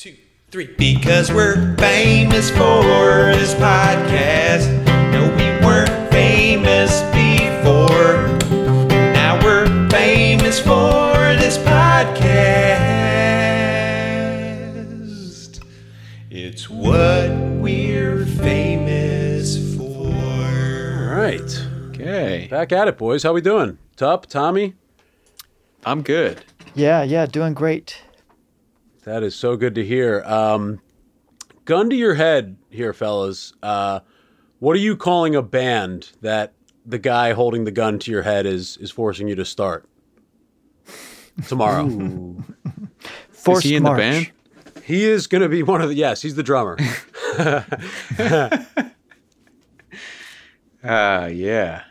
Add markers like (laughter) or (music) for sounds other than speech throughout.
two, three. Because we're famous for this podcast. No, we weren't famous before. Now we're famous for this podcast. It's what we're famous for. All right. Okay. Back at it, boys. How we doing? Tup, Tommy? I'm good. Yeah, yeah, doing great. That is so good to hear. Um, gun to your head here, fellas. Uh, what are you calling a band that the guy holding the gun to your head is is forcing you to start tomorrow? (laughs) Forced Is he in March. the band? he is going to be one of the. Yes, he's the drummer. Uh (laughs) (laughs) yeah.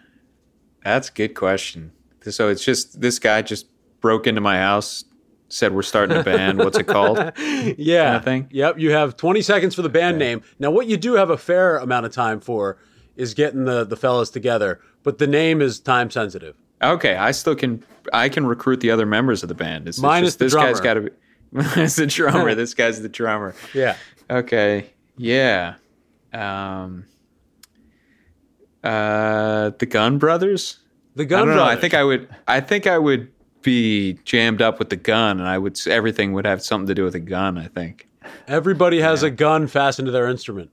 That's a good question. So it's just this guy just broke into my house, said we're starting a band. What's it called? (laughs) Yeah. Kinda thing? Yep. You have 20 seconds for the band name. Now, what you do have a fair amount of time for is getting the, the fellas together, but the name is time sensitive. Okay, I still can I can recruit the other members of the band. It's, Minus just, this guy's got to be (laughs) minus the drummer. this guy's the drummer. Yeah. Okay. Yeah. Um uh the Gun Brothers? The I Gun don't know. I think I would. I think I would be jammed up with the gun, and I would. Everything would have something to do with a gun. I think Everybody has a gun fastened to their instrument.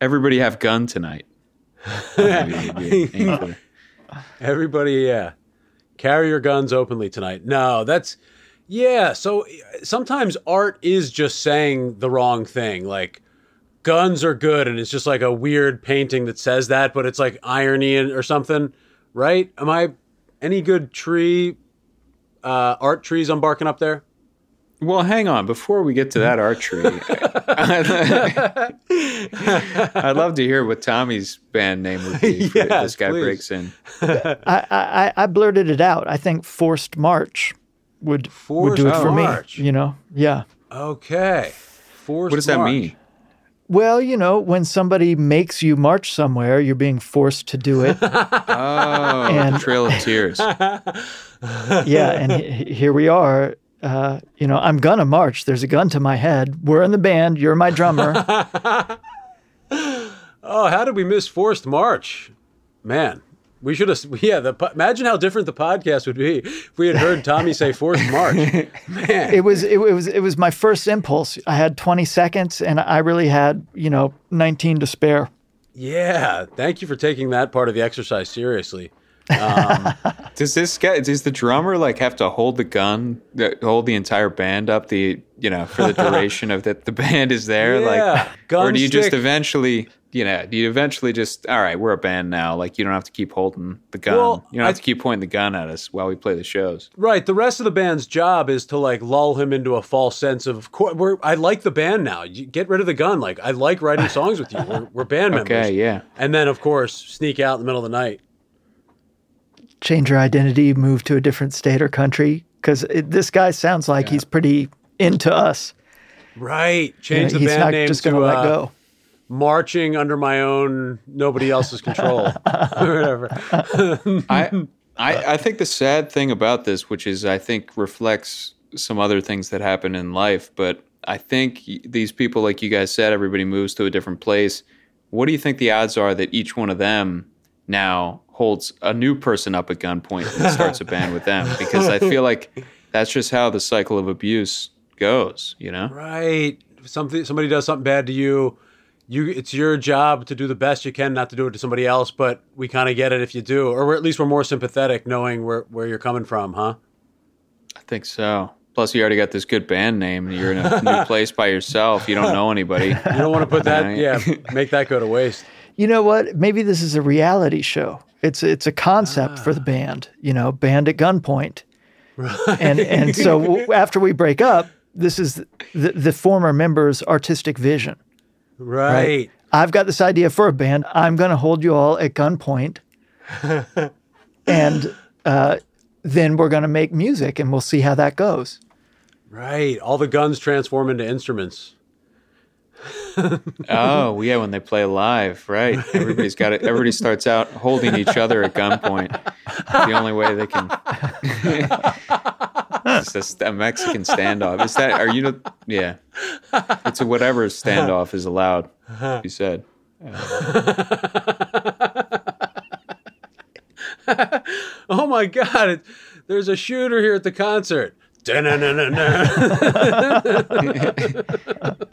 everybody have gun tonight. (laughs) Maybe would be (laughs) aim for- Everybody, yeah. Carry your guns openly tonight. No, that's yeah. So sometimes art is just saying the wrong thing. Like guns are good, and it's just like a weird painting that says that, but it's like irony or something, right? Am I any good tree uh, art trees I'm barking up there? well, hang on. Before we get to that archery, (laughs) I'd love to hear what Tommy's band name would be. If (laughs) Yes, this guy please. breaks in. (laughs) I, I, I blurted it out. I think Forced March would would do it Forced for March. me. You know, yeah. Okay. Forced What does that mean? Well, you know, when somebody makes you march somewhere, you're being forced to do it. (laughs) Oh, And- Trail of Tears. (laughs) yeah, and he- here we are. Uh, you know, I'm gonna march. There's a gun to my head. We're in the band. You're my drummer. (laughs) Oh, how did we miss Forced March? Man, we should have. (laughs) Yeah, the imagine how different the podcast would be if we had heard Tommy say fourth March. (laughs) Man, it was it, was it was my first impulse. I had 20 seconds, and I really had you know 19 to spare. yeah. Thank you for taking that part of the exercise seriously. (laughs) Does this guy? Does the drummer like have to hold the gun, uh, hold the entire band up the you know for the duration of that the band is there? Yeah, Like, gun or do you just eventually? You know, you eventually just all right? We're a band now. Like you don't have to keep holding the gun. Well, you don't have I- to keep pointing the gun at us while we play the shows. Right. The rest of the band's job is to like lull him into a false sense of we're, I like the band now. You get rid of the gun. Like I like writing (laughs) songs with you. We're, we're band members. Okay, yeah. And then of course sneak out in the middle of the night. Change your identity, move to a different state or country. Because this guy sounds like he's pretty into us. Right. You know, Change the he's band not name just to gonna let uh, go. Marching under my own nobody else's control (laughs) (laughs) or whatever I, I I think the sad thing about this, which is I think reflects some other things that happen in life, but I think these people, like you guys said, everybody moves to a different place. What do you think the odds are that each one of them now holds a new person up at gunpoint and starts a (laughs) band with them? Because I feel like that's just how the cycle of abuse goes. You know? right something somebody does something bad to you you it's your job to do the best you can not to do it to somebody else but we kind of get it if you do or we're, at least we're more sympathetic knowing where where you're coming from huh I think so. Plus, you already got this good band name, and you're in a (laughs) new place by yourself. You don't know anybody. (laughs) you don't want to put that yeah make that go to waste (laughs) You know what? Maybe this is a reality show. It's it's a concept for the ah. band. You know, band at gunpoint. right. And and so after we break up, this is the, the former member's artistic vision. Right, I've got this idea for a band. I'm going to hold you all at gunpoint, (laughs) and uh, then we're going to make music, and we'll see how that goes. right. All the guns transform into instruments Oh, yeah, when they play live, right? Everybody's got it. Everybody starts out holding each other at gunpoint. The only way they can. (laughs) it's just a Mexican standoff. Is that? Are you? Yeah. It's a whatever standoff is allowed. You said. (laughs) Oh my God! It, there's a shooter here at the concert. (laughs)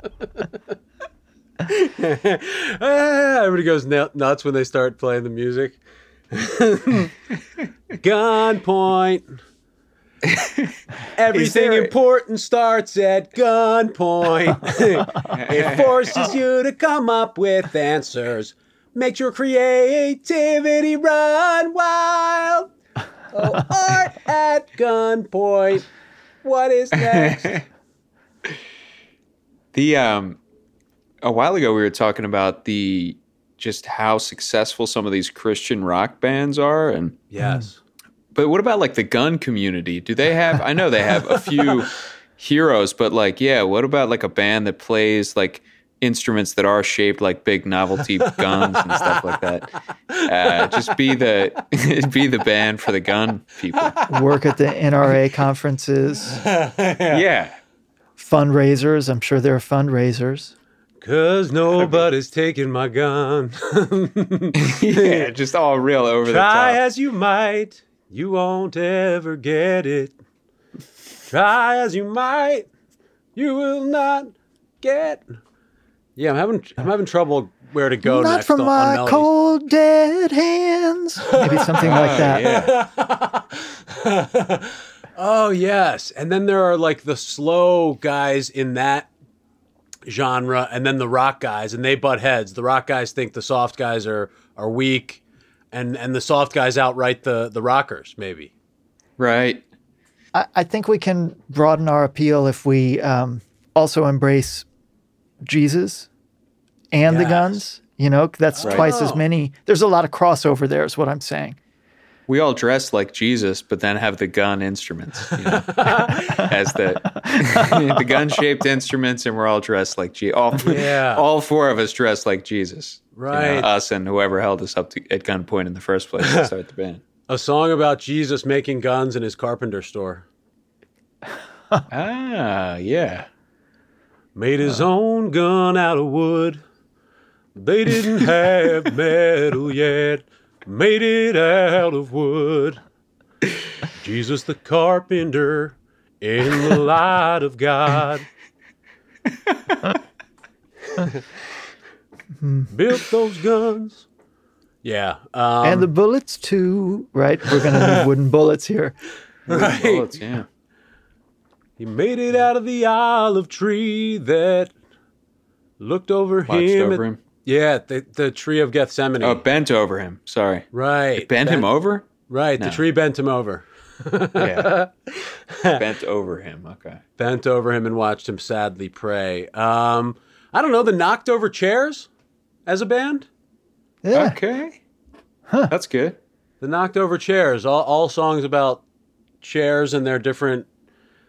(laughs) Ah, Everybody goes nuts when they start playing the music. (laughs) Gunpoint. Everything there- important starts at gunpoint. (laughs) it forces you to come up with answers. Makes your creativity run wild. Oh, art at gunpoint. What is next? The um, a while ago we were talking about the just how successful some of these Christian rock bands are, and yes. but what about like the gun community? Do they have? I know they have a few (laughs) heroes, but like, yeah, what about like a band that plays like instruments that are shaped like big novelty (laughs) guns and stuff like that? Uh, just be the (laughs) be the band for the gun people. Work at the NRA conferences, Yeah. fundraisers. I'm sure there are fundraisers. Cause (laughs) nobody's taking my gun. (laughs) (laughs) yeah, just all real over the top. Try as you might, you won't ever get it. Try as you might, you will not get. Yeah, I'm having I'm having trouble where to go Not next from on, my on cold dead hands. Maybe something like that. Yeah. Oh yes, and then there are like the slow guys in that genre, and then the rock guys, and they butt heads. The rock guys think the soft guys are are weak, and and the soft guys outright the the rockers. Maybe. Right. I, I think we can broaden our appeal if we um, also embrace Jesus and the guns. You know, that's Right. twice as Oh. many. There's a lot of crossover there, is what I'm saying. We all dress like Jesus, but then have the gun instruments you know, (laughs) as the (laughs) the gun shaped instruments, and we're all dressed like Jesus. All, Yeah. all four of us dressed like Jesus. You know, Right. us and whoever held us up to, at gunpoint in the first place to start the band. (laughs) A song about Jesus making guns in his carpenter store. Ah, yeah. Made his own gun out of wood. They didn't have metal yet. Made it out of wood. Jesus the carpenter in the light of God. Built those guns. Yeah. Um, and the bullets too, right? We're gonna need (laughs) wooden bullets here. right. Bullets, yeah. He made it out of the olive tree that looked over Watched him. over at- him. Yeah, the, the tree of Gethsemane. Oh, bent over him. Sorry. right. Bent him over? Right. No. The tree bent him over. Yeah. (laughs) bent over him. Okay. Bent over him and watched him sadly pray. Um, I don't know. The knocked over chairs as a band. Yeah. Okay. Huh. That's good. The knocked over chairs. All, all songs about chairs and their different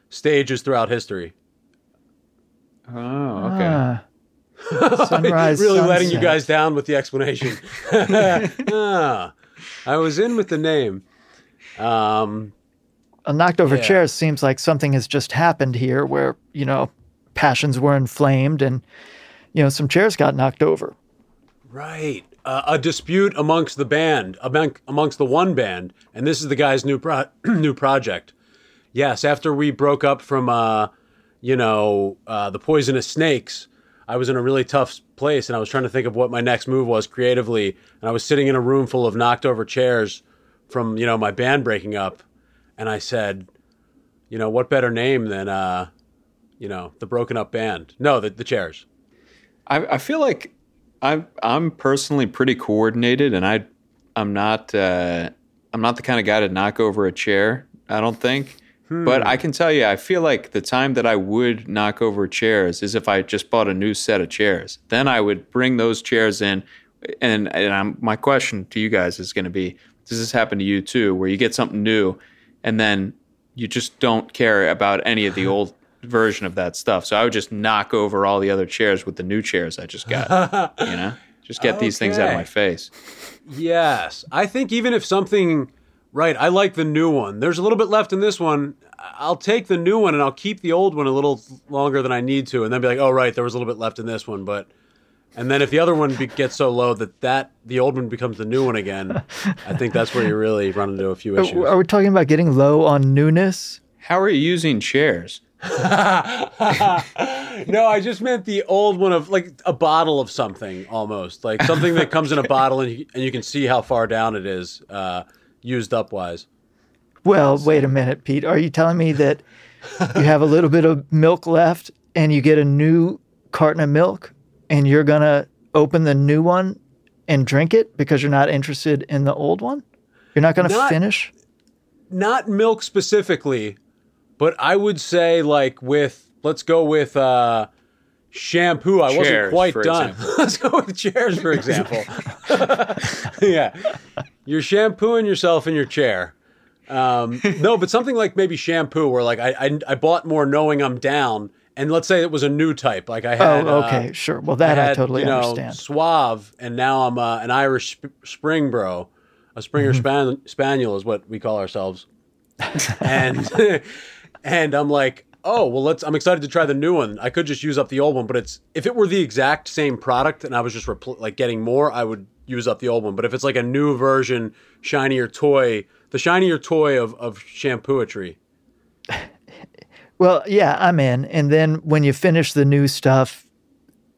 stages throughout history. Oh, okay. Ah. (laughs) Sunrise. really letting you guys down with the explanation. (laughs) (laughs) Ah, I was in with the name. Um, a knocked over Yeah. chair seems like something has just happened here where, you know, passions were inflamed and, you know, some chairs got knocked over. right. Uh, a dispute amongst the band, among, amongst the one band, and this is the guy's new pro- (clears throat) new project. Yes, after we broke up from, uh, you know, uh, the Poisonous Snakes, I was in a really tough place, and I was trying to think of what my next move was creatively, and I was sitting in a room full of knocked over chairs from, you know, my band breaking up, and I said, you know, what better name than, uh, you know, the broken up band? No, the, the chairs. I, I feel like I'm I'm personally pretty coordinated, and I I'm not uh, I'm not the kind of guy to knock over a chair. I don't think. But hmm. I can tell you, I feel like the time that I would knock over chairs is if I just bought a new set of chairs. Then I would bring those chairs in, and and I'm, my question to you guys is going to be: Does this happen to you too, where you get something new, and then you just don't care about any of the (laughs) old version of that stuff? So I would just knock over all the other chairs with the new chairs I just got. you know, just get these things out of my face. Yes. I think even if something Right. I like the new one. There's a little bit left in this one. I'll take the new one and I'll keep the old one a little longer than I need to, and then be like, oh right, there was a little bit left in this one, but. And then if the other one be, gets so low that that the old one becomes the new one again, I think that's where you really run into a few issues. Are we talking about getting low on newness? How are you using chairs? (laughs) no, I just meant the old one of like a bottle of something almost like something that comes in a (laughs) bottle and you, and you can see how far down it is uh, used up wise. Well, wait a minute, Pete. Are you telling me that you have a little bit of milk left and you get a new carton of milk and you're going to open the new one and drink it because you're not interested in the old one? You're not going to finish? Not milk specifically, but I would say like with let's go with uh, shampoo. I wasn't quite done. (laughs) let's go with chairs for example. (laughs) yeah, you're shampooing yourself in your chair. Um, no, but something like maybe shampoo, where like I, I I bought more knowing I'm down, and let's say it was a new type, like I had. Oh, uh, okay, sure. Well, that I, had, totally you know, understand. Suave, and now I'm uh, an Irish sp- Spring Bro. A Springer Mm-hmm. span- Spaniel is what we call ourselves. (laughs) and (laughs) and I'm like, oh well, let's. I'm excited to try the new one. I could just use up the old one, but it's if it were the exact same product and I was just repl- like getting more, I would use up the old one. But if it's like a new version, shinier toy, the shinier toy of of shampooetry. (laughs) Well, yeah, I'm in. And then when you finish the new stuff,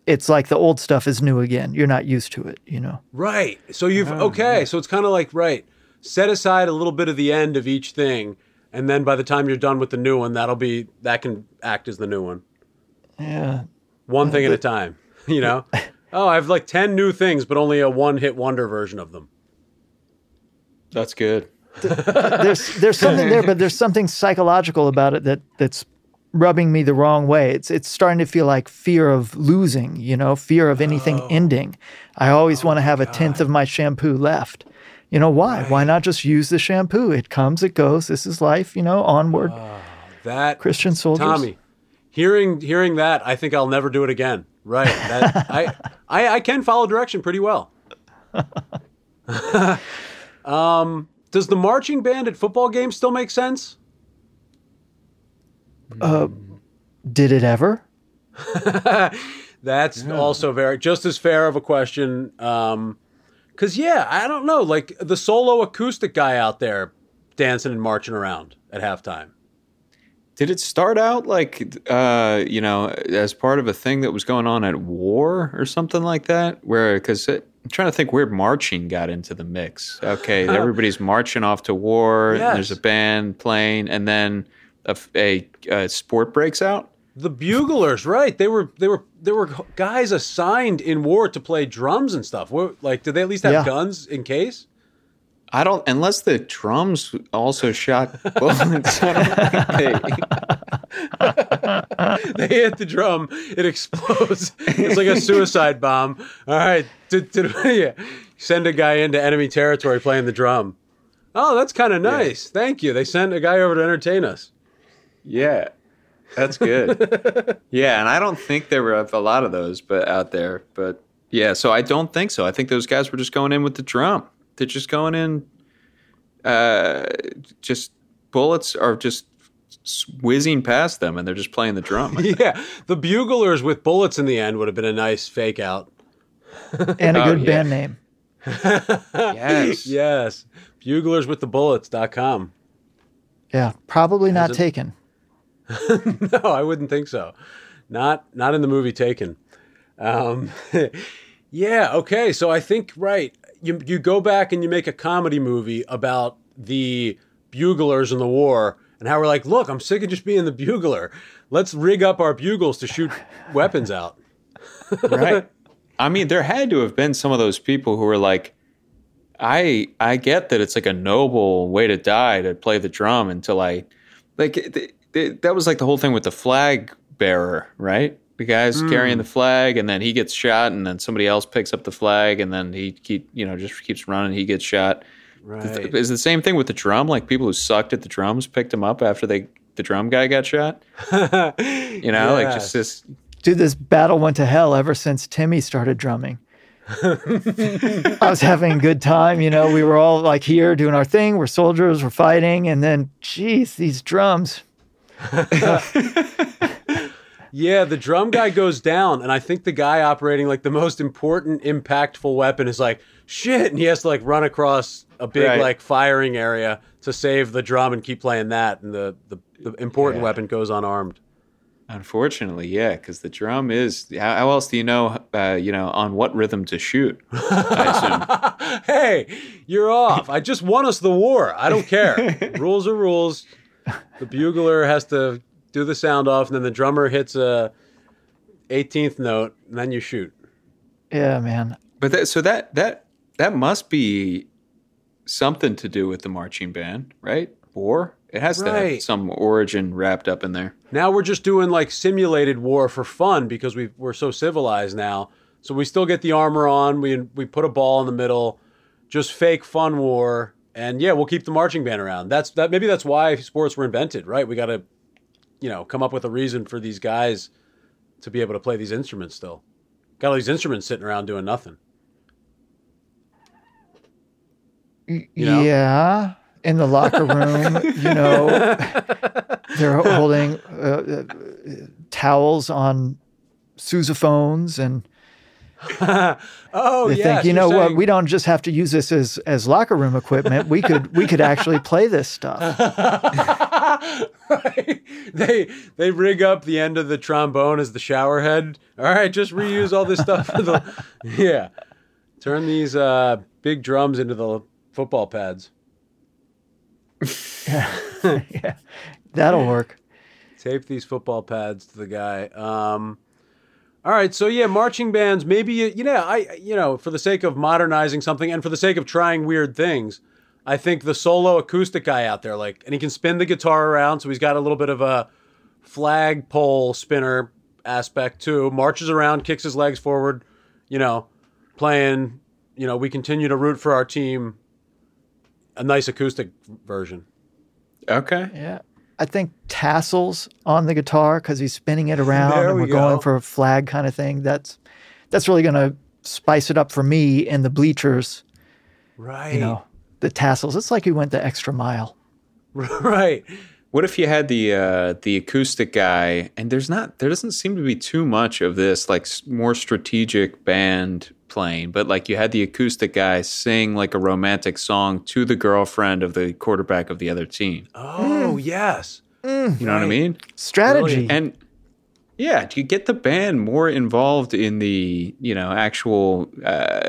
it's like the old stuff is new again. You're not used to it, you know. Right. So you've oh, okay. So it's kind of like right. Set aside a little bit of the end of each thing, and then by the time you're done with the new one, that'll be that can act as the new one. Yeah. One thing at a time. (laughs) You know. (laughs) Oh, I have like ten new things, but only a one-hit wonder version of them. That's good. (laughs) There's there's something there, but there's something psychological about it that that's rubbing me the wrong way. It's it's starting to feel like fear of losing, you know, fear of anything oh. ending. I always want to have a tenth oh, of my shampoo left. You know why? Why not just use the shampoo? It comes, it goes. This is life, you know, onward. Oh, that Christian soldiers. Tommy, hearing hearing that, I think I'll never do it again. Right. That, (laughs) I, I I can follow direction pretty well. (laughs) um, does the marching band at football games still make sense? Did it ever? (laughs) That's also very just as fair of a question. Um, cause yeah, I don't know, like the solo acoustic guy out there dancing and marching around at halftime. Did it start out like, uh, you know, as part of a thing that was going on at war or something like that? Where, because I'm trying to think where marching got into the mix. Okay, (laughs) everybody's marching off to war, and there's a band playing, and then a sport breaks out. The buglers, right? They were they were there were guys assigned in war to play drums and stuff. Like, did they at least have Yeah. guns in case? I don't, unless the drums also shot bullets. I don't think they, (laughs) They hit the drum, it explodes. It's like a suicide bomb. All right, (laughs) yeah. send a guy into enemy territory playing the drum. Oh, that's kind of nice. Thank you. They sent a guy over to entertain us. Yeah, that's good. (laughs) yeah, and I don't think there were a lot of those, but out there. But yeah, so I don't think so. I think those guys were just going in with the drum. They're just going in. Uh, just bullets are just whizzing past them, and they're just playing the drum. (laughs) Yeah, the buglers with bullets in the end would have been a nice fake out. (laughs) And a Oh, good yeah. band name. yes. (laughs) Yes, buglers with the buglerswiththebullets.com. Yeah. Probably not it- taken. No, I wouldn't think so. Not not in the movie Taken. Um, yeah. Okay. So I think right. You you go back and you make a comedy movie about the buglers in the war and how we're like, look, I'm sick of just being the bugler. Let's rig up our bugles to shoot (laughs) weapons out. right. I mean, there had to have been some of those people who were like, I I get that it's like a noble way to die to play the drum until I like th- th- that was like the whole thing with the flag bearer, right? The guy's carrying the hmm. flag and then he gets shot and then somebody else picks up the flag and then he keep you know just keeps running he gets shot. Right. Is the same thing with the drum? Like people who sucked at the drums picked him up after they the drum guy got shot. (laughs) You know, like just this Dude, this battle went to hell ever since Timmy started drumming. (laughs) I was having a good time. You know, we were all like here doing our thing. We're soldiers, we're fighting. And then, geez, these drums. (laughs) Yeah, the drum guy goes down, and I think the guy operating like the most important, impactful weapon is like, shit, and he has to like run across a big Right. like firing area to save the drum and keep playing that, and the the, the important Yeah. weapon goes unarmed. Unfortunately, yeah, because the drum is. How, how else do you know? Uh, you know, on what rhythm to shoot? I assume. (laughs) hey, you're off. I just won us the war. I don't care. (laughs) rules are rules. The bugler has to do the sound off, and then the drummer hits a 18th note, and then you shoot. Yeah, man. But that, so that that that must be something to do with the marching band, right? War. It has to have some origin wrapped up in there. Now we're just doing like simulated war for fun because we we're so civilized now. So we still get the armor on. We we put a ball in the middle, just fake fun war. And yeah, we'll keep the marching band around. That's that. Maybe that's why sports were invented, right? We got to, you know, come up with a reason for these guys to be able to play these instruments. Still, got all these instruments sitting around doing nothing. Y- know? Yeah. In the locker room, you know, (laughs) they're holding uh, uh, towels on sousaphones and (laughs) Oh they yeah, think, you know what, we don't just have to use this as, as locker room equipment. We could we could actually play this stuff. right? (laughs) They they rig up the end of the trombone as the shower head. All right, just reuse all this stuff. For the, (laughs) yeah, turn these uh, big drums into the football pads. Yeah, that'll work. Tape these football pads to the guy. Um, all right, so yeah, marching bands. Maybe you, you know, I you know, for the sake of modernizing something and for the sake of trying weird things, I think the solo acoustic guy out there, like, and he can spin the guitar around, so he's got a little bit of a flagpole spinner aspect too. Marches around, kicks his legs forward, you know, playing. You know, we continue to root for our team. A nice acoustic version. Okay. Yeah. I think tassels on the guitar because he's spinning it around There and we we're going for a flag kind of thing. That's that's really going to spice it up for me in the bleachers. Right. You know, the tassels. It's like he went the extra mile. (laughs) right. What if you had the uh, the acoustic guy, and there's not there doesn't seem to be too much of this like more strategic band playing, but like you had the acoustic guy sing like a romantic song to the girlfriend of the quarterback of the other team. Oh yes. You know what I mean? Strategy. And yeah, to get the band more involved in the you know actual uh,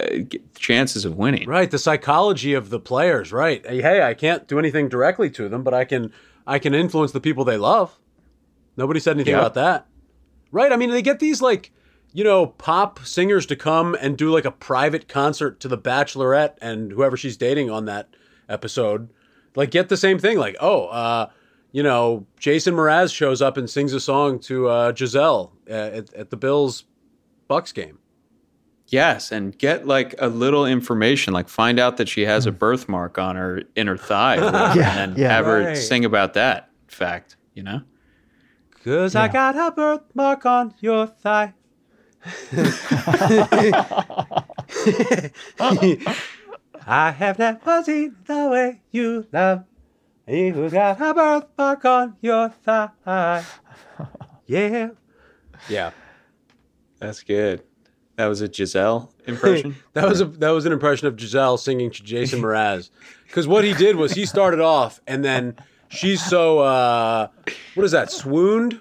chances of winning. Right, the psychology of the players, right. Hey, I can't do anything directly to them, but I can I can influence the people they love. Nobody said anything Yeah. about that. Right? I mean, they get these like, you know, pop singers to come and do like a private concert to the bachelorette and whoever she's dating on that episode. Like get the same thing like, "Oh, uh you know, Jason Mraz shows up and sings a song to uh, Giselle uh, at, at the Bills Bucs game. Yes, and get like a little information, like find out that she has a birthmark on her inner thigh, (laughs) whatever, Yeah, and then yeah. have her sing about that fact. You know, Cause I got a birthmark on your thigh. (laughs) I have never seen the way you love. You got a birthmark on your thigh. Yeah. Yeah. that's good. That was a Giselle impression. (laughs) That was a that was an impression of Giselle singing to Jason Mraz. Because what he did was he started off and then she's so uh what is that, swooned?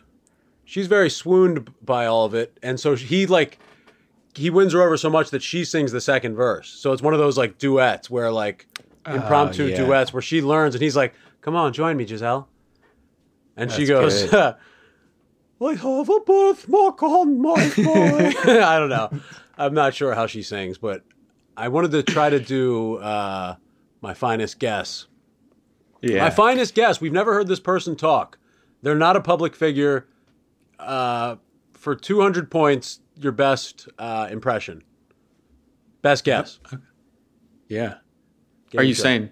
She's very swooned by all of it. And so he like he wins her over so much that she sings the second verse. So it's one of those like duets where like impromptu yeah. duets where she learns and he's like, Come on, join me, Giselle. And she goes. (laughs) I have a birthmark on my (laughs) thigh. (laughs) I don't know. I'm not sure how she sings, but I wanted to try to do uh, my finest guess. yeah, My finest guess. We've never heard this person talk. They're not a public figure. Uh, for 200 points, your best uh, impression. Best guess. yeah. Game Are you show. saying?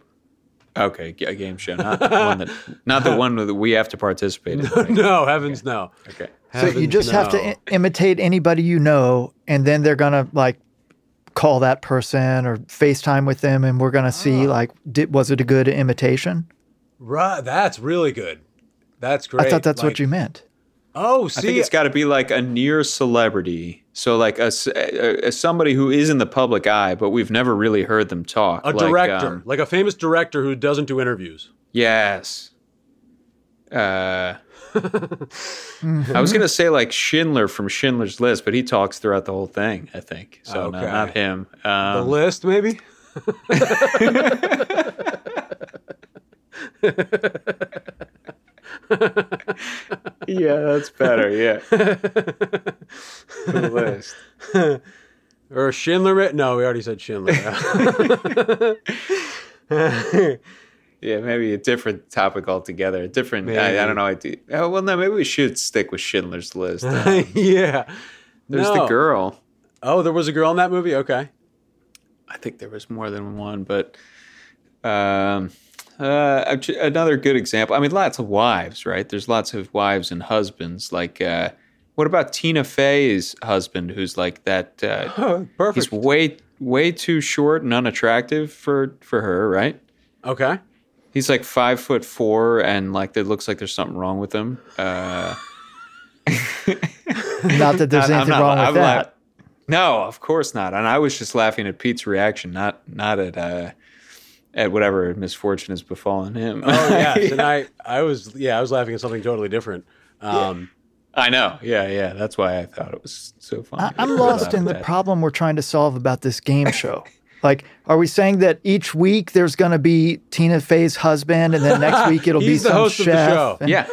Okay, g- a game show, not the one that, (laughs) not the one that we have to participate in. no, heavens no. Okay. so you Heavens just have to. I- imitate anybody you know, and then they're gonna like call that person or FaceTime with them, and we're gonna see like, did was it a good imitation? Right. That's really good. That's great. I thought that's Like- what you meant. Oh, see, I think it's got to be like a near celebrity. So like a somebody who is in the public eye, but we've never really heard them talk. a Like, director, um, like a famous director who doesn't do interviews. yes. Uh, I was gonna say like Schindler from Schindler's List, but he talks throughout the whole thing. I think so. No, not him. The Um, list, maybe. (laughs) (laughs) yeah, that's better. Yeah. the list. (laughs) Or Schindler. No, we already said Schindler. (laughs) Yeah, maybe a different topic altogether. A different. I, I don't know. I do, oh, well, no, maybe we should stick with Schindler's List. Um, (laughs) yeah. there's No. the girl. Oh, there was a girl in that movie. Okay. I think there was more than one, but um, uh, another good example. I mean, lots of wives, right? There's lots of wives and husbands. Like, uh, what about Tina Fey's husband, who's like that? Uh, Oh, (laughs) perfect. he's way way too short and unattractive for for her, right? okay. He's like five foot four, and like it looks like there's something wrong with him. Uh, (laughs) Not that there's I'm anything not- wrong with I'm that. laugh- no, of course not. And I was just laughing at Pete's reaction, not not at uh, at whatever misfortune has befallen him. Oh yes, (laughs) and I, I was, yeah, I was laughing at something totally different. Um, I know. Yeah, yeah. That's why I thought it was so funny. I, I'm lost in the That. problem we're trying to solve about this game show. Like, are we saying that each week there's going to be Tina Fey's husband, and then next week it'll (laughs) be He's the some host of the chef? show. and- Yeah.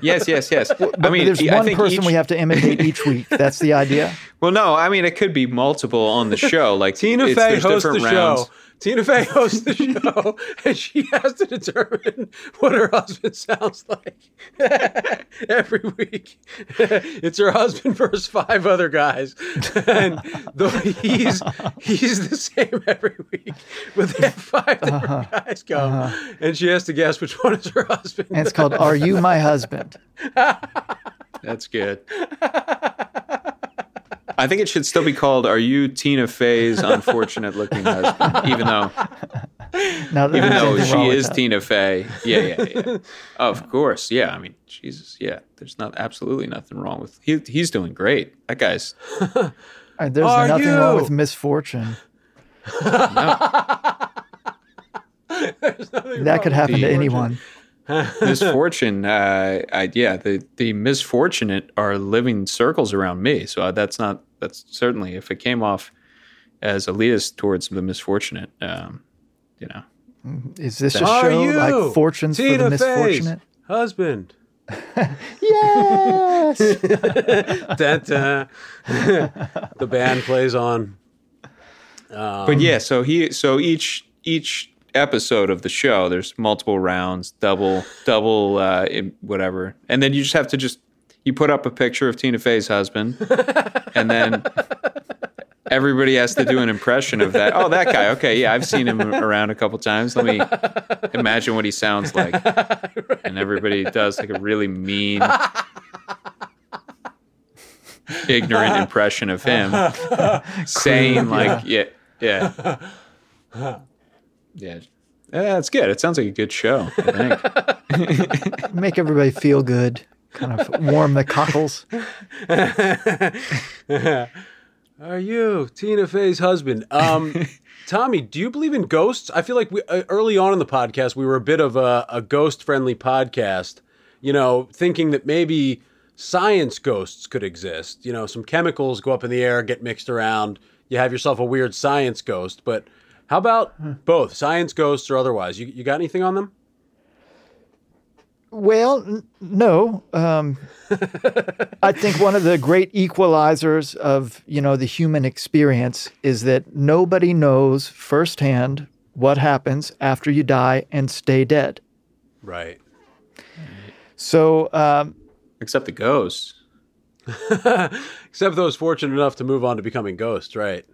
Yes. Yes. Yes. But I mean, there's I one think person each- we have to imitate each week. That's the idea. (laughs) Well, no. I mean, it could be multiple on the show. Like Tina it's- Fey hosts the different show. Tina Fey hosts the (laughs) show, and she has to determine what her husband sounds like (laughs) every week. (laughs) it's her husband versus five other guys, and though he's he's the same every week, but they have five different uh-huh. guys come, uh-huh. and she has to guess which one is her husband. And it's called "Are You My Husband?" That's good. I think it should still be called "Are You Tina Fey's Unfortunate Looking Husband?" Even though, Now, even though she wrong is that. Tina Fey. Yeah, yeah, yeah. of course. Yeah. I mean, Jesus. Yeah. There's not absolutely nothing wrong with. He, he's doing great. That guy's. All right, (laughs) uh, there's Are nothing wrong with misfortune. (laughs) (laughs) that could happen to The- anyone. (laughs) misfortune uh I, yeah the the misfortunate are living circles around me so that's not that's certainly if it came off as elitist towards the misfortunate um you know Is this a Are show you like fortunes for the misfortunate? husband? (laughs) Yes. (laughs) Da-da. the band plays on. Um, but yeah so he so each each episode of the show there's multiple rounds double double uh whatever. And then you just have to just you put up a picture of tina fey's husband (laughs) and then everybody has to do an impression of that. Oh that guy. Okay yeah i've seen him around a couple times. Let me imagine what he sounds like. (laughs) And everybody does like a really mean ignorant impression of him. (laughs) Saying like yeah yeah yeah yeah that's good it sounds like a good show i think (laughs) Make everybody feel good. Kind of warm the cockles. (laughs) Are you Tina Fey's husband? Um, (laughs) Tommy, do you believe in ghosts? I feel like we, uh, early on in the podcast we were a bit of a, a ghost-friendly podcast. You know, thinking that maybe science ghosts could exist. You know, some chemicals go up in the air, get mixed around. You have yourself a weird science ghost. But how about both science ghosts or otherwise? You, you got anything on them? Well, n- no. Um, (laughs) I think one of the great equalizers of you know the human experience is that nobody knows firsthand what happens after you die and stay dead. Right. So um, except the ghosts (laughs) Except those fortunate enough to move on to becoming ghosts, right?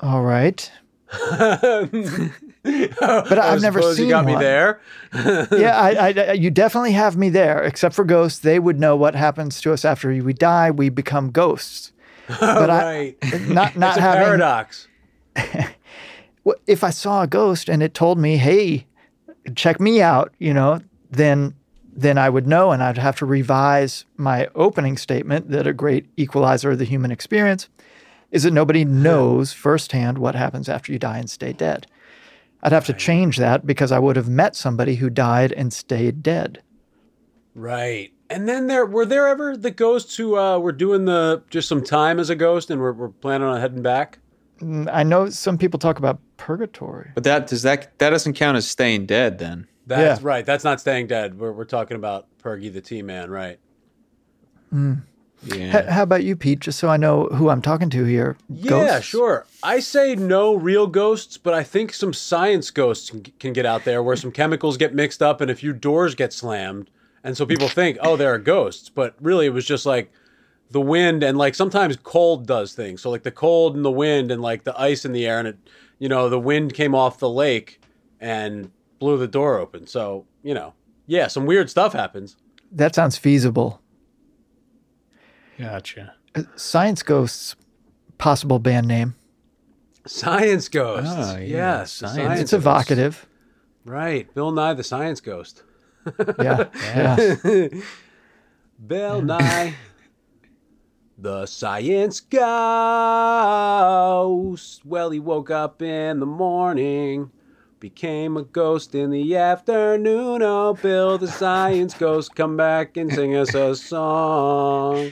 all right, (laughs) but I I've never seen you got me one. there. (laughs) yeah, I, I, you definitely have me there. Except for ghosts, they would know what happens to us after we die. We become ghosts. (laughs) But right. I not not it's a having paradox. Well, if I saw a ghost and it told me, "Hey, check me out," you know, then then I would know, and I'd have to revise my opening statement that a great equalizer of the human experience is that nobody knows firsthand what happens after you die and stay dead. I'd have to change that because I would have met somebody who died and stayed dead. Right. And then there were there ever the ghosts who uh, were doing the just some time as a ghost and were, were planning on heading back? I know some people talk about purgatory. But that does that that doesn't count as staying dead then. That's Yeah. right. That's not staying dead. We're, we're talking about Pergy the T Man, right? Yeah. H- how about you, Pete? Just so I know who I'm talking to here. Yeah, Ghosts? sure. I say no real ghosts, but I think some science ghosts can, can get out there where some chemicals get mixed up and a few doors get slammed. And so people think, oh, there are ghosts. But really, it was just like the wind and like sometimes cold does things. So, like the cold and the wind and like the ice in the air. And it, you know, the wind came off the lake and blew the door open. So, you know, yeah, some weird stuff happens. That sounds feasible. Gotcha. Science Ghosts, possible band name. Science ghosts. Ah, yeah, yes. science science It's ghosts. evocative. Right. Bill Nye, the science ghost. (laughs) Yeah. yeah. (laughs) Bill (laughs) Nye, the science ghost. Well, he woke up in the morning, became a ghost in the afternoon. Oh, Bill, the science ghost, come back and sing us a song.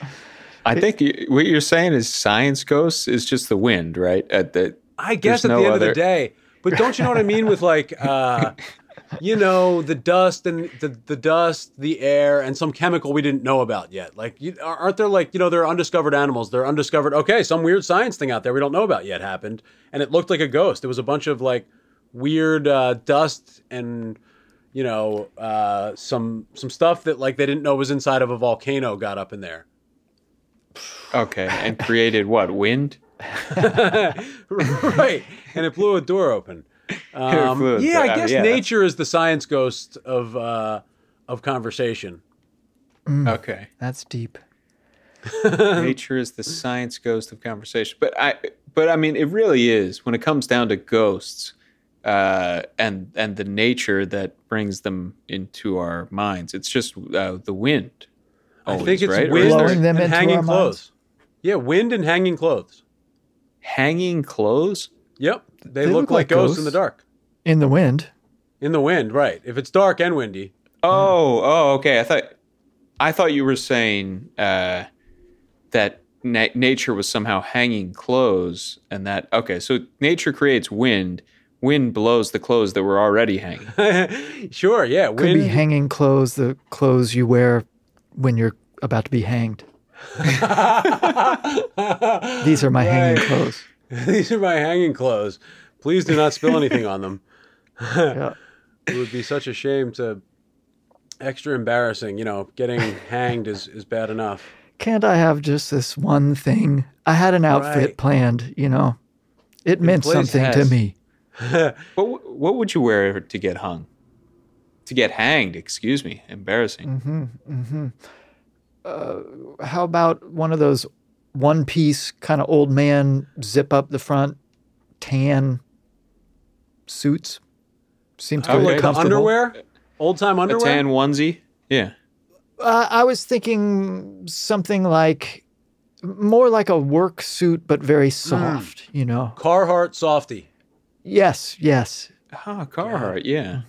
I think you, what you're saying is science ghosts is just the wind, right? At the I guess at no the end other- of the day, but don't you know what I mean with like, uh, (laughs) you know, the dust and the, the dust, the air, and some chemical we didn't know about yet. Like, you, aren't there like, you know, there are undiscovered animals. They're undiscovered. Okay, some weird science thing out there we don't know about yet happened, and it looked like a ghost. It was a bunch of like weird uh, dust and you know uh, some some stuff that like they didn't know was inside of a volcano got up in there. Okay, and created what wind? (laughs) right, and it blew a door open. (laughs) Um, flew yeah, I guess yeah. nature is the science ghost of uh, of conversation. Okay, That's deep. (laughs) nature is the science ghost of conversation. But I, but I mean, it really is when it comes down to ghosts, uh, and and the nature that brings them into our minds. It's just uh, the wind. I always, think it's right? Wind Blowing them and into hanging our clothes. Yeah, wind and hanging clothes. hanging clothes. Yep, they, They look, look like like ghosts in the dark, In the wind. in the wind. Right, if it's dark and windy. Oh, oh, okay. I thought, I thought you were saying uh, that na- nature was somehow hanging clothes, and that okay. So nature creates wind. Wind blows the clothes that were already hanging. (laughs) sure, yeah, Could be hanging clothes, the clothes you wear when you're about to be hanged. (laughs) These are my hanging clothes. (laughs) These are my hanging clothes. Please do not spill anything on them. (laughs) Yeah. It would be such a shame to. Extra embarrassing, you know. Getting hanged is, is bad enough. Can't I have just this one thing? I had an outfit Right. planned, you know. It meant place something to me. what what would you wear to get hung? To get hanged? Excuse me. Embarrassing. Mm-hmm, mm-hmm. How about one of those one piece kind of old man zip up the front tan suits? Seems pretty like Like comfortable. underwear, old time A underwear. tan onesie. Yeah. Uh, I was thinking something like more like a work suit, but very soft, you know. Carhartt softy. Yes, yes, Ah, Carhartt. Yeah.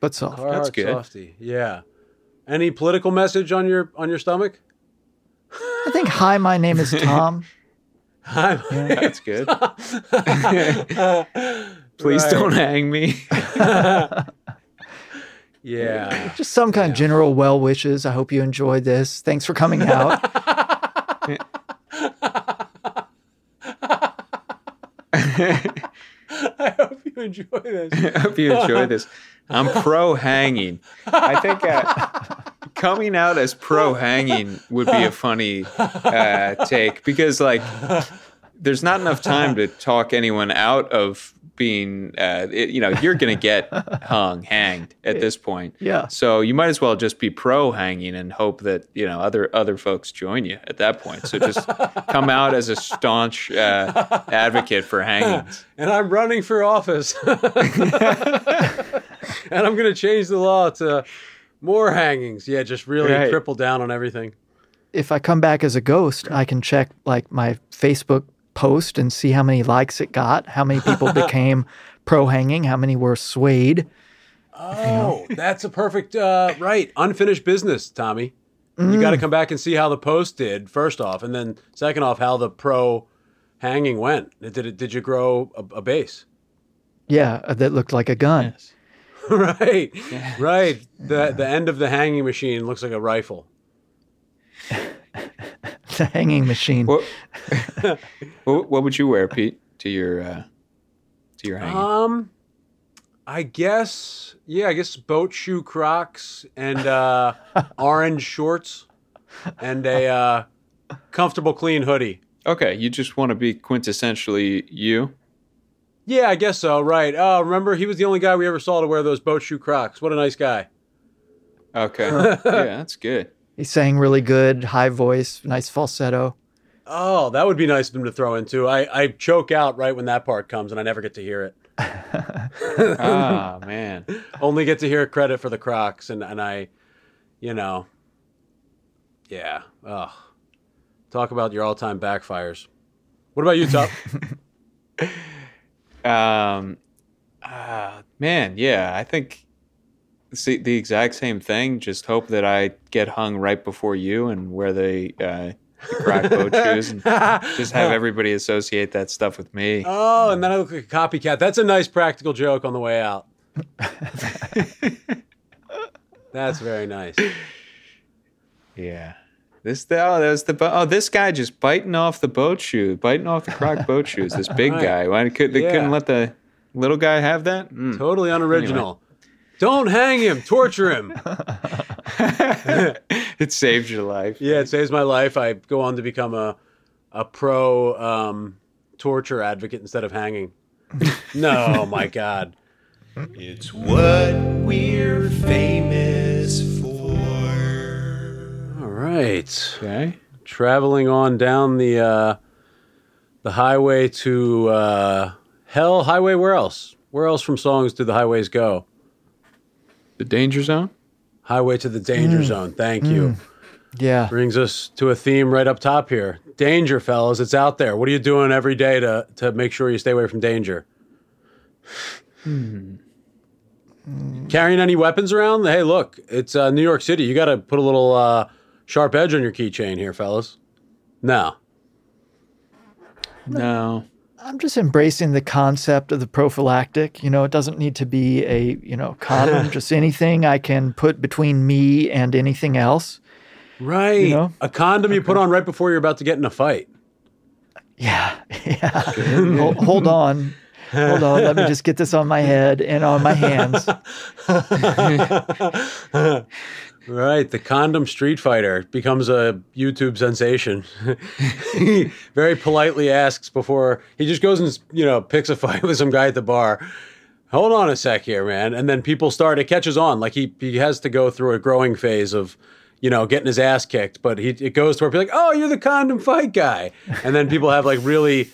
but soft. Carhartt That's good. softy. Yeah. Any political message on your on your stomach? I think, hi, my name is Tom. (laughs) I'm- (laughs) That's good. (laughs) Please Right. don't hang me. yeah. Just some kind of general well wishes. I hope you enjoyed this. Thanks for coming out. I hope you enjoy this. I hope you enjoy this. I'm pro hanging. I think uh, coming out as pro hanging would be a funny uh, take because, like, there's not enough time to talk anyone out of being, uh, it- you know, you're going to get (laughs) hung, hanged at this point. Yeah. So you might as well just be pro hanging and hope that you know other other folks join you at that point. So just come out as a staunch uh, advocate for hangings. (laughs) and I'm running for office. (laughs) and I'm going to change the law to more hangings. Yeah, just really Right. triple down on everything. if I come back as a ghost, I can check like my Facebook post and see how many likes it got, how many people (laughs) became pro hanging, how many were swayed. Oh, that's a perfect uh, right. Unfinished business, Tommy. You got to come back and see how the post did first off, and then second off, how the pro hanging went. Did it? Did you grow a, a base? Yeah, uh, that looked like a gun. (laughs) right, right. The the end of the hanging machine looks like a rifle. The hanging machine. What, (laughs) what, what would you wear, Pete, to your uh, to your hanging? Um, I guess yeah. I guess boat shoe Crocs and uh, (laughs) orange shorts and a uh, comfortable clean hoodie. okay, you just want to be quintessentially you. Yeah, I guess so. Right. Oh, remember he was the only guy we ever saw to wear those boat shoe Crocs. What a nice guy. Okay, (laughs) yeah, that's good. He sang really good, high voice, nice falsetto. Oh, that would be nice of him to throw into. I, I choke out right when that part comes, and I never get to hear it. (laughs) Ah, man. (laughs) Only get to hear credit for the Crocs, and, and I, you know, yeah. Ugh. Talk about your all time backfires. What about you, Tup? (laughs) Um, uh, man, yeah, I think it's the, exact same thing. Just hope that I get hung right before you and wear the, uh, the crack boat (laughs) shoes and just have (laughs) everybody associate that stuff with me. oh, and then I look like a copycat. That's a nice practical joke on the way out. (laughs) That's very nice. Yeah. This oh, there's the oh this guy just biting off the boat shoe, biting off the croc boat shoes. This big Right. guy. Why could they Yeah. couldn't let the little guy have that? Mm. Totally unoriginal. Don't hang him. Torture him. (laughs) it saved your life. Yeah, it saves my life. I go on to become a a pro um, torture advocate instead of hanging. (laughs) no, my God. It's what we're famous for. All right, Okay. traveling on down the uh, the highway to uh, hell. Highway. Where else? Where else from songs do the highways go? The danger zone. Highway to the danger zone. Thank you. Yeah. Brings us to a theme right up top here. Danger, fellas. It's out there. What are you doing every day to to make sure you stay away from danger? Carrying any weapons around? Hey, look, it's uh, New York City. You got to put a little uh, sharp edge on your keychain here, fellas. No. No. I'm just embracing the concept of the prophylactic. You know, it doesn't need to be a, you know, condom, (laughs) just anything I can put between me and anything else. Right. You know? A condom you put on right before you're about to get in a fight. Yeah. (laughs) Yeah. (laughs) hold, hold on. Hold on. Let me just get this on my head and on my hands. Right, the condom street fighter becomes a YouTube sensation. (laughs) he very politely asks before he just goes and you know picks a fight (laughs) with some guy at the bar. Hold on a sec here, man, and then people start. It catches on. Like he he has to go through a growing phase of you know getting his ass kicked, but he it goes to where people like, oh, you're the condom fight guy, and then people have like really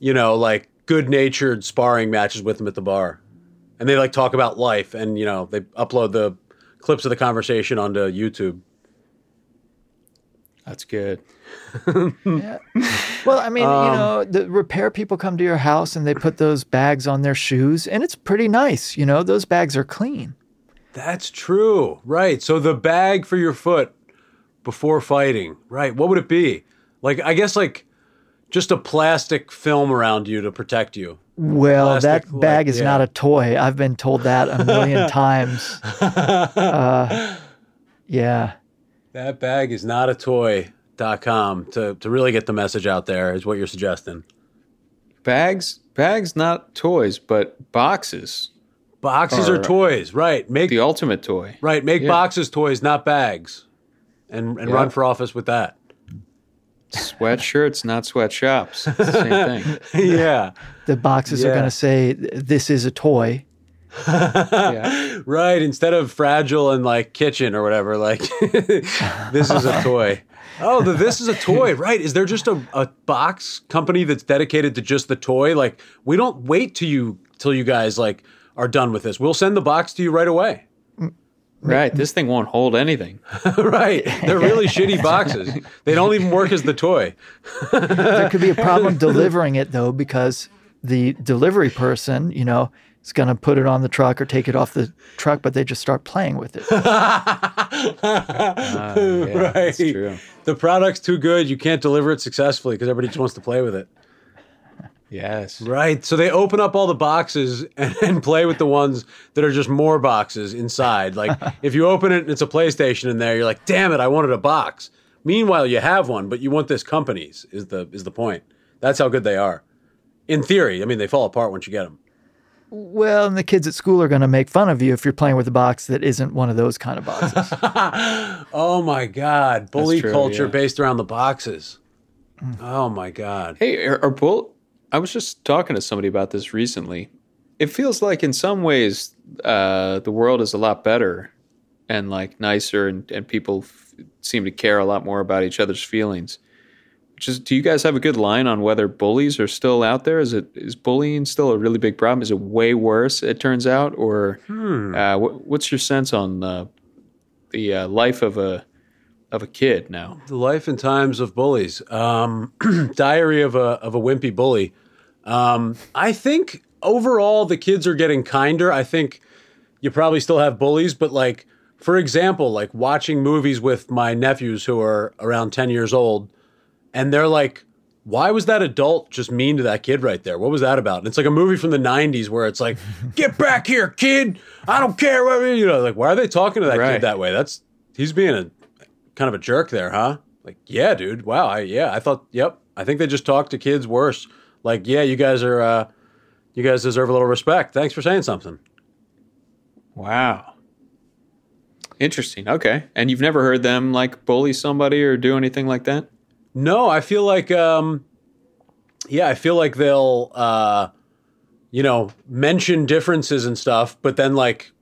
you know like good natured sparring matches with him at the bar, and they like talk about life, and you know they upload the clips of the conversation onto YouTube. That's good. (laughs) Well, I mean, you um, know, the repair people come to your house and they put those bags on their shoes, and it's pretty nice. You know, those bags are clean. That's true. Right. So the bag for your foot before fighting. Right. What would it be? Like I guess like just a plastic film around you to protect you. Well, Plastic, that bag like, is yeah. not a toy. I've been told that a million (laughs) times. Uh, yeah. That bag is not a toy.com to, to really get the message out there is what you're suggesting. Bags, bags, not toys, but boxes. Boxes Or- are toys. Right. Make The ultimate toy. right, make Yeah. boxes toys, not bags. And and Yeah. run for office with that. Sweatshirts, not sweatshops. It's the same (laughs) thing. yeah. The boxes are going to say, "This is a toy." (laughs) Yeah. Right. Instead of fragile and like kitchen or whatever, like (laughs) this is a toy. (laughs) Oh, the, this is a toy, right? Is there just a, a box company that's dedicated to just the toy? Like we don't wait till you till you guys like are done with this. We'll send the box to you right away. Mm, right. This thing won't hold anything. right. They're really shitty boxes. They don't even work as the toy. There could be a problem delivering it though, because the delivery person, you know, is going to put it on the truck or take it off the truck, but they just start playing with it. Uh, (laughs) yeah, That's Right. true. The product's too good. You can't deliver it successfully because everybody just wants to play with it. Yes. Right. So they open up all the boxes and, and play with the ones that are just more boxes inside. Like (laughs) if you open it and it's a PlayStation in there, you're like, damn it, I wanted a box. Meanwhile, you have one, but you want this company's is the is the point. That's how good they are. In theory, I mean, they fall apart once you get them. Well, and the kids at school are going to make fun of you if you're playing with a box that isn't one of those kind of boxes. (laughs) Oh my god, bully true, culture yeah. based around the boxes. Oh my god. Hey, are, are bull? I was just talking to somebody about this recently. It feels like in some ways uh, the world is a lot better and like nicer, and, and people f- seem to care a lot more about each other's feelings. Just, do you guys have a good line on whether bullies are still out there? Is it is bullying still a really big problem? Is it way worse? It turns out, or uh, what, what's your sense on uh, the uh, life of a of a kid now? The life and times of bullies. Um, (clears throat) diary of a of a wimpy bully. Um, I think overall the kids are getting kinder. I think you probably still have bullies, but like for example, like watching movies with my nephews who are around ten years old, and they're like, "Why was that adult just mean to that kid right there? What was that about?" And it's like a movie from the '90s where it's like, (laughs) "Get back here, kid! I don't care what you know." Like, why are they talking to that Right. kid that way? That's he's being a kind of a jerk there, huh? Like, yeah, dude. Wow. I, yeah, I thought. Yep. I think they just talk to kids worse. Like, yeah, you guys are. uh You guys deserve a little respect. Thanks for saying something. Wow. Interesting. Okay. And you've never heard them like bully somebody or do anything like that? No, I feel like. um Yeah, I feel like they'll. uh You know, mention differences and stuff, but then like,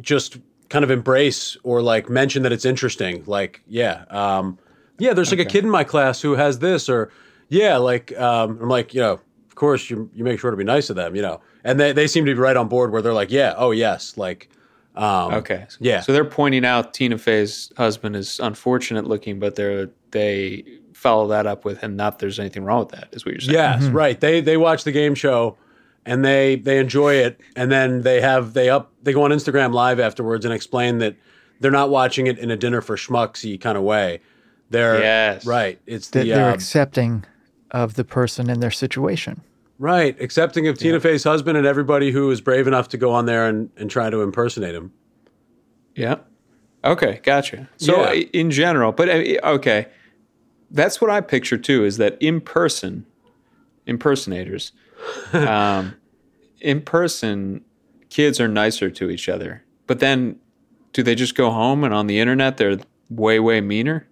just kind of embrace or like mention that it's interesting. Like, yeah, um yeah. There's like a kid in my class who has this, or yeah, like um I'm like, you know, of course you you make sure to be nice to them, you know, and they they seem to be right on board where they're like, yeah, oh yes, like. Um, Okay. Yeah. So they're pointing out Tina Fey's husband is unfortunate looking, but they're they follow that up with and not there's anything wrong with that, is what you're saying. Yes, right. They they watch the game show and they they enjoy it and then they have they up they go on Instagram live afterwards and explain that they're not watching it in a dinner for schmucksy kind of way. They're Yes. right. It's that the they're uh, accepting of the person and their situation. right accepting of Tina Fey's husband and everybody who is brave enough to go on there and, and try to impersonate him. Yeah. Okay, gotcha. So Yeah. in general, but uh, okay, that's what I picture too. Is that in person, impersonators, (laughs) um, in person, kids are nicer to each other. But then, do they just go home and on the internet they're way way meaner?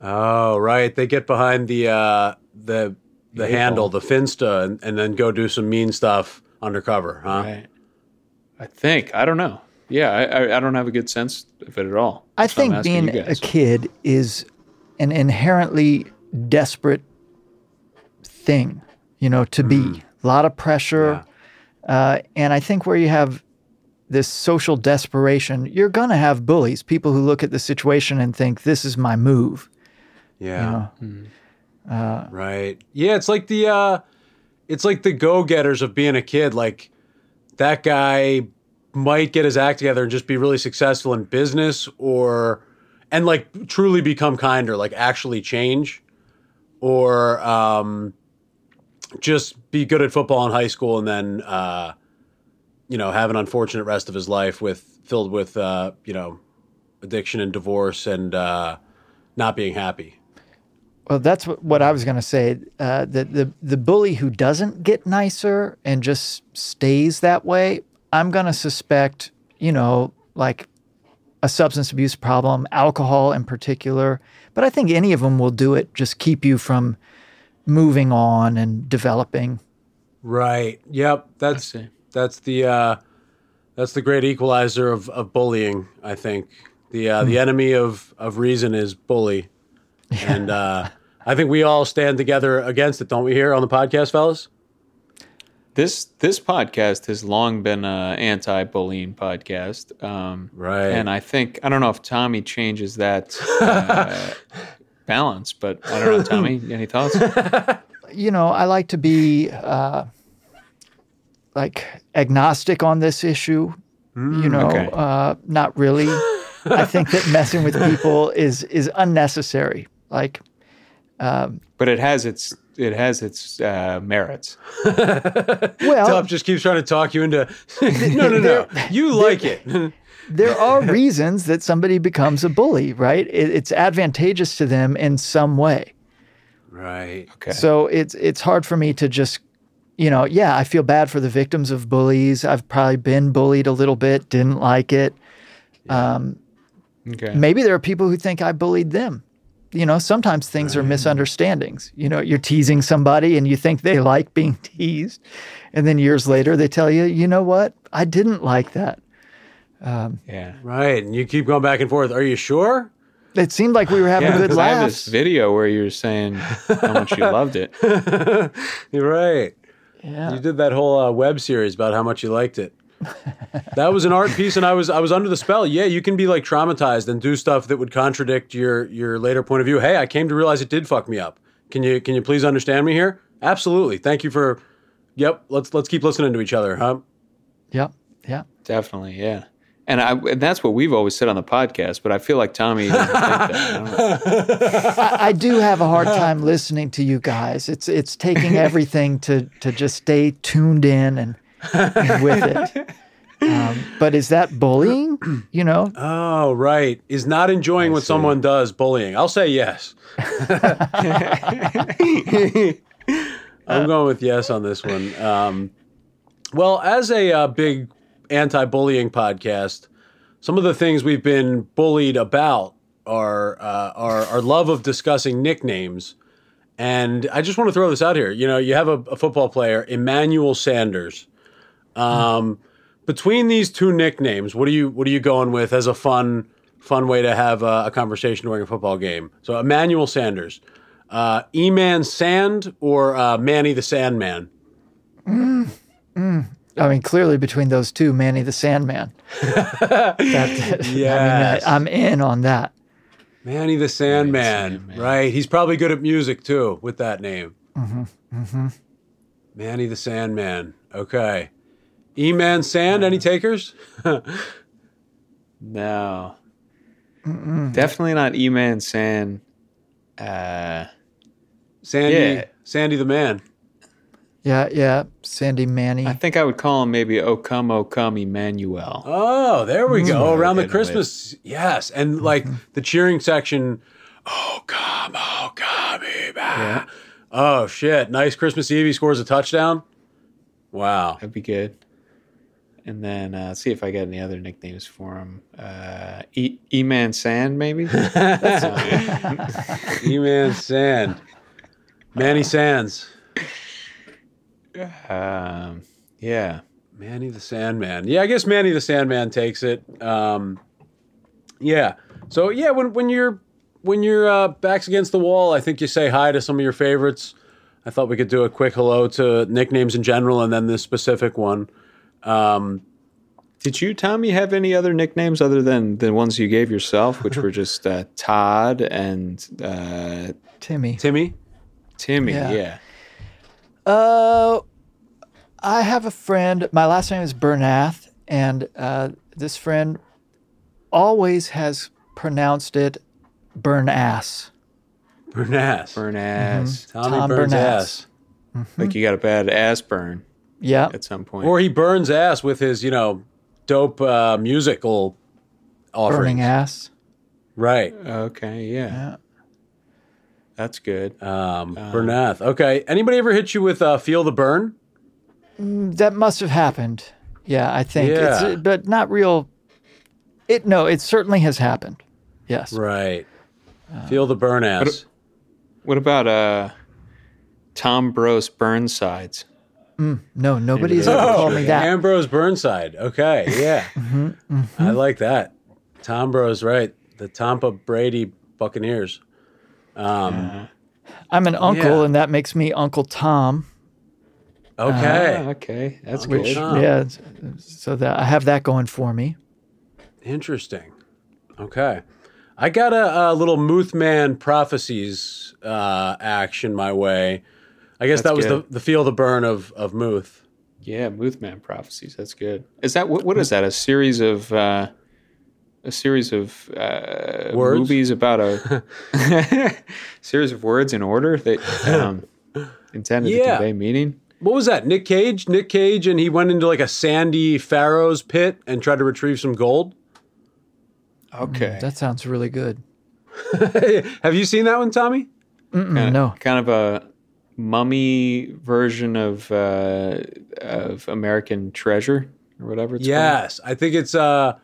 Oh, right. They get behind the uh, the the handle, the Finsta, and, and then go do some mean stuff undercover, huh? Right. I think I don't know. Yeah, I, I, I don't have a good sense of it at all. I So think being a kid is an inherently desperate thing, you know, to be. A lot of pressure. Uh, and I think where you have this social desperation, you're going to have bullies, people who look at the situation and think, this is my move. Yeah. You Right. Yeah, it's like the uh it's like the go-getters of being a kid. Like that guy might get his act together and just be really successful in business or and like truly become kinder, like actually change or um just be good at football in high school and then uh you know, have an unfortunate rest of his life with filled with uh, you know, addiction and divorce and uh not being happy. Well, that's what, what I was going to say. Uh, the, the the bully who doesn't get nicer and just stays that way, I'm going to suspect, you know, like a substance abuse problem, alcohol in particular, But I think any of them will do it. Just keep you from moving on and developing. Right. Yep. That's see. that's the uh, that's the great equalizer of, of bullying. I think the uh, the enemy of of reason is bully, (laughs) and uh, I think we all stand together against it, don't we? Here on the podcast, fellas. This this podcast has long been a anti-bullying podcast, um, Right. And I think I don't know if Tommy changes that uh, (laughs) balance, but I don't know, Tommy. Any thoughts? (laughs) you know, I like to be uh, like agnostic on this issue. you know, okay. uh, not really. I think that messing with people is is unnecessary. Like, But it has its it has its uh, merits. (laughs) well, Tup just keeps trying to talk you into. (laughs) no, no, no. You like it. (laughs) there are reasons that somebody becomes a bully, right? It, it's advantageous to them in some way. right. Okay. So it's it's hard for me to just, you know, yeah, I feel bad for the victims of bullies. I've probably been bullied a little bit, didn't like it. okay. Maybe there are people who think I bullied them. You know, sometimes things are misunderstandings. You know, you're teasing somebody and you think they (laughs) like being teased. And then years later they tell you, you know what? I didn't like that. Yeah. Right. And you keep going back and forth. Are you sure? It seemed like we were having Yeah, a good because I have this video where you're saying how much you loved it. (laughs) You're right. Yeah. You did that whole uh, web series about how much you liked it. (laughs) that was an art piece, and I was I was under the spell. Yeah, you can be like traumatized and do stuff that would contradict your your later point of view. Hey, I came to realize it did fuck me up. Can you can you please understand me here? Absolutely. Thank you for. Yep. Let's let's keep listening to each other, huh? Yep. Yeah. Definitely, yeah. And I and that's what we've always said on the podcast, but I feel like Tommy doesn't think that. I don't know. (laughs) I, I do have a hard time listening to you guys. It's it's taking everything to to just stay tuned in and, and with it. Um, but is that bullying? You know, Oh, right. Is not enjoying what someone does bullying. I'll say yes. I'm going with yes on this one. Um, well, as a uh, big anti-bullying podcast, some of the things we've been bullied about are uh, our our love of discussing nicknames. And I just want to throw this out here. You know, you have a, a football player, Emmanuel Sanders. Um, between these two nicknames, what are you what are you going with as a fun fun way to have a, a conversation during a football game? So Emmanuel Sanders, uh, E-Man Sand, or uh, Manny the Sandman? I mean, clearly between those two, Manny the Sandman. (laughs) that, Yes. (laughs) I mean, I, I'm in on that. Manny the Sandman, Sandman. right? He's probably good at music too with that name. Mm-hmm. Manny the Sandman. Okay. E-Man Sand. Any takers? (laughs) No. Definitely not E Man San. Uh, Sandy. Yeah. Sandy the Man. Yeah, yeah. Sandy Manny. I think I would call him maybe O Come O Come Emmanuel. Oh, there we go. Around the Good with- Christmas, yes, and like the cheering section. Oh come, oh come, Eva. Yeah. Oh shit! Nice Christmas Eve. He scores a touchdown. Wow. That'd be good. And then uh, see if I got any other nicknames for him. Uh, e E Man Sand, maybe. (laughs) (laughs) E-Man Sand. Manny Sands. um, yeah. Manny the Sandman. Yeah, I guess Manny the Sandman takes it. Um, yeah. So yeah, when when you're when your uh, back's against the wall, I think you say hi to some of your favorites. I thought we could do a quick hello to nicknames in general, and then this specific one. Um, Did you, Tommy, have any other nicknames other than the ones you gave yourself, which were (laughs) just uh, Todd and uh, Timmy. Timmy. Timmy? Yeah. Yeah. Uh, I have a friend. My last name is Bernath, and uh, this friend always has pronounced it Burnass. Bernass. Burn ass. Tommy Tom burns Bernass. ass. Like you got a bad ass burn Yeah, at some point. Or he burns ass with his, you know, dope uh, musical offerings. burning ass. Right. okay, yeah. Yeah. That's good. Um, Bernath. Okay. Anybody ever hit you with uh, Feel the Burn? That must have happened. Yeah, I think. Yeah. uh, but not real. It no, it certainly has happened. Yes. Right. Feel the burn ass. What about uh, Tom Bros Burnsides? No, nobody has ever called me that. Ambrose Burnside. Okay, yeah. (laughs) I like that. Tom Bros, right. The Tampa Brady Buccaneers. um I'm an uncle, Yeah. and that makes me Uncle Tom. Okay. Ah, okay, that's Which- good. Oh. Yeah, so that I have that going for me. Interesting. Okay. I got a, a little Mothman prophecies uh, action my way. I guess That's that was good. the, the feel the burn of, of Muth. Yeah, Mothman prophecies. That's good. Is that what? What is that? A series of uh, a series of uh, Words? movies about a (laughs) (laughs) series of words in order that um, (laughs) intended to convey meaning. What was that? Nick Cage? Nick Cage, and he went into like a sandy pharaoh's pit and tried to retrieve some gold. Okay, That sounds really good. Have you seen that one, Tommy? Mm, no, kind of a mummy version of uh, of American Treasure or whatever. It's Yes, I think it's uh,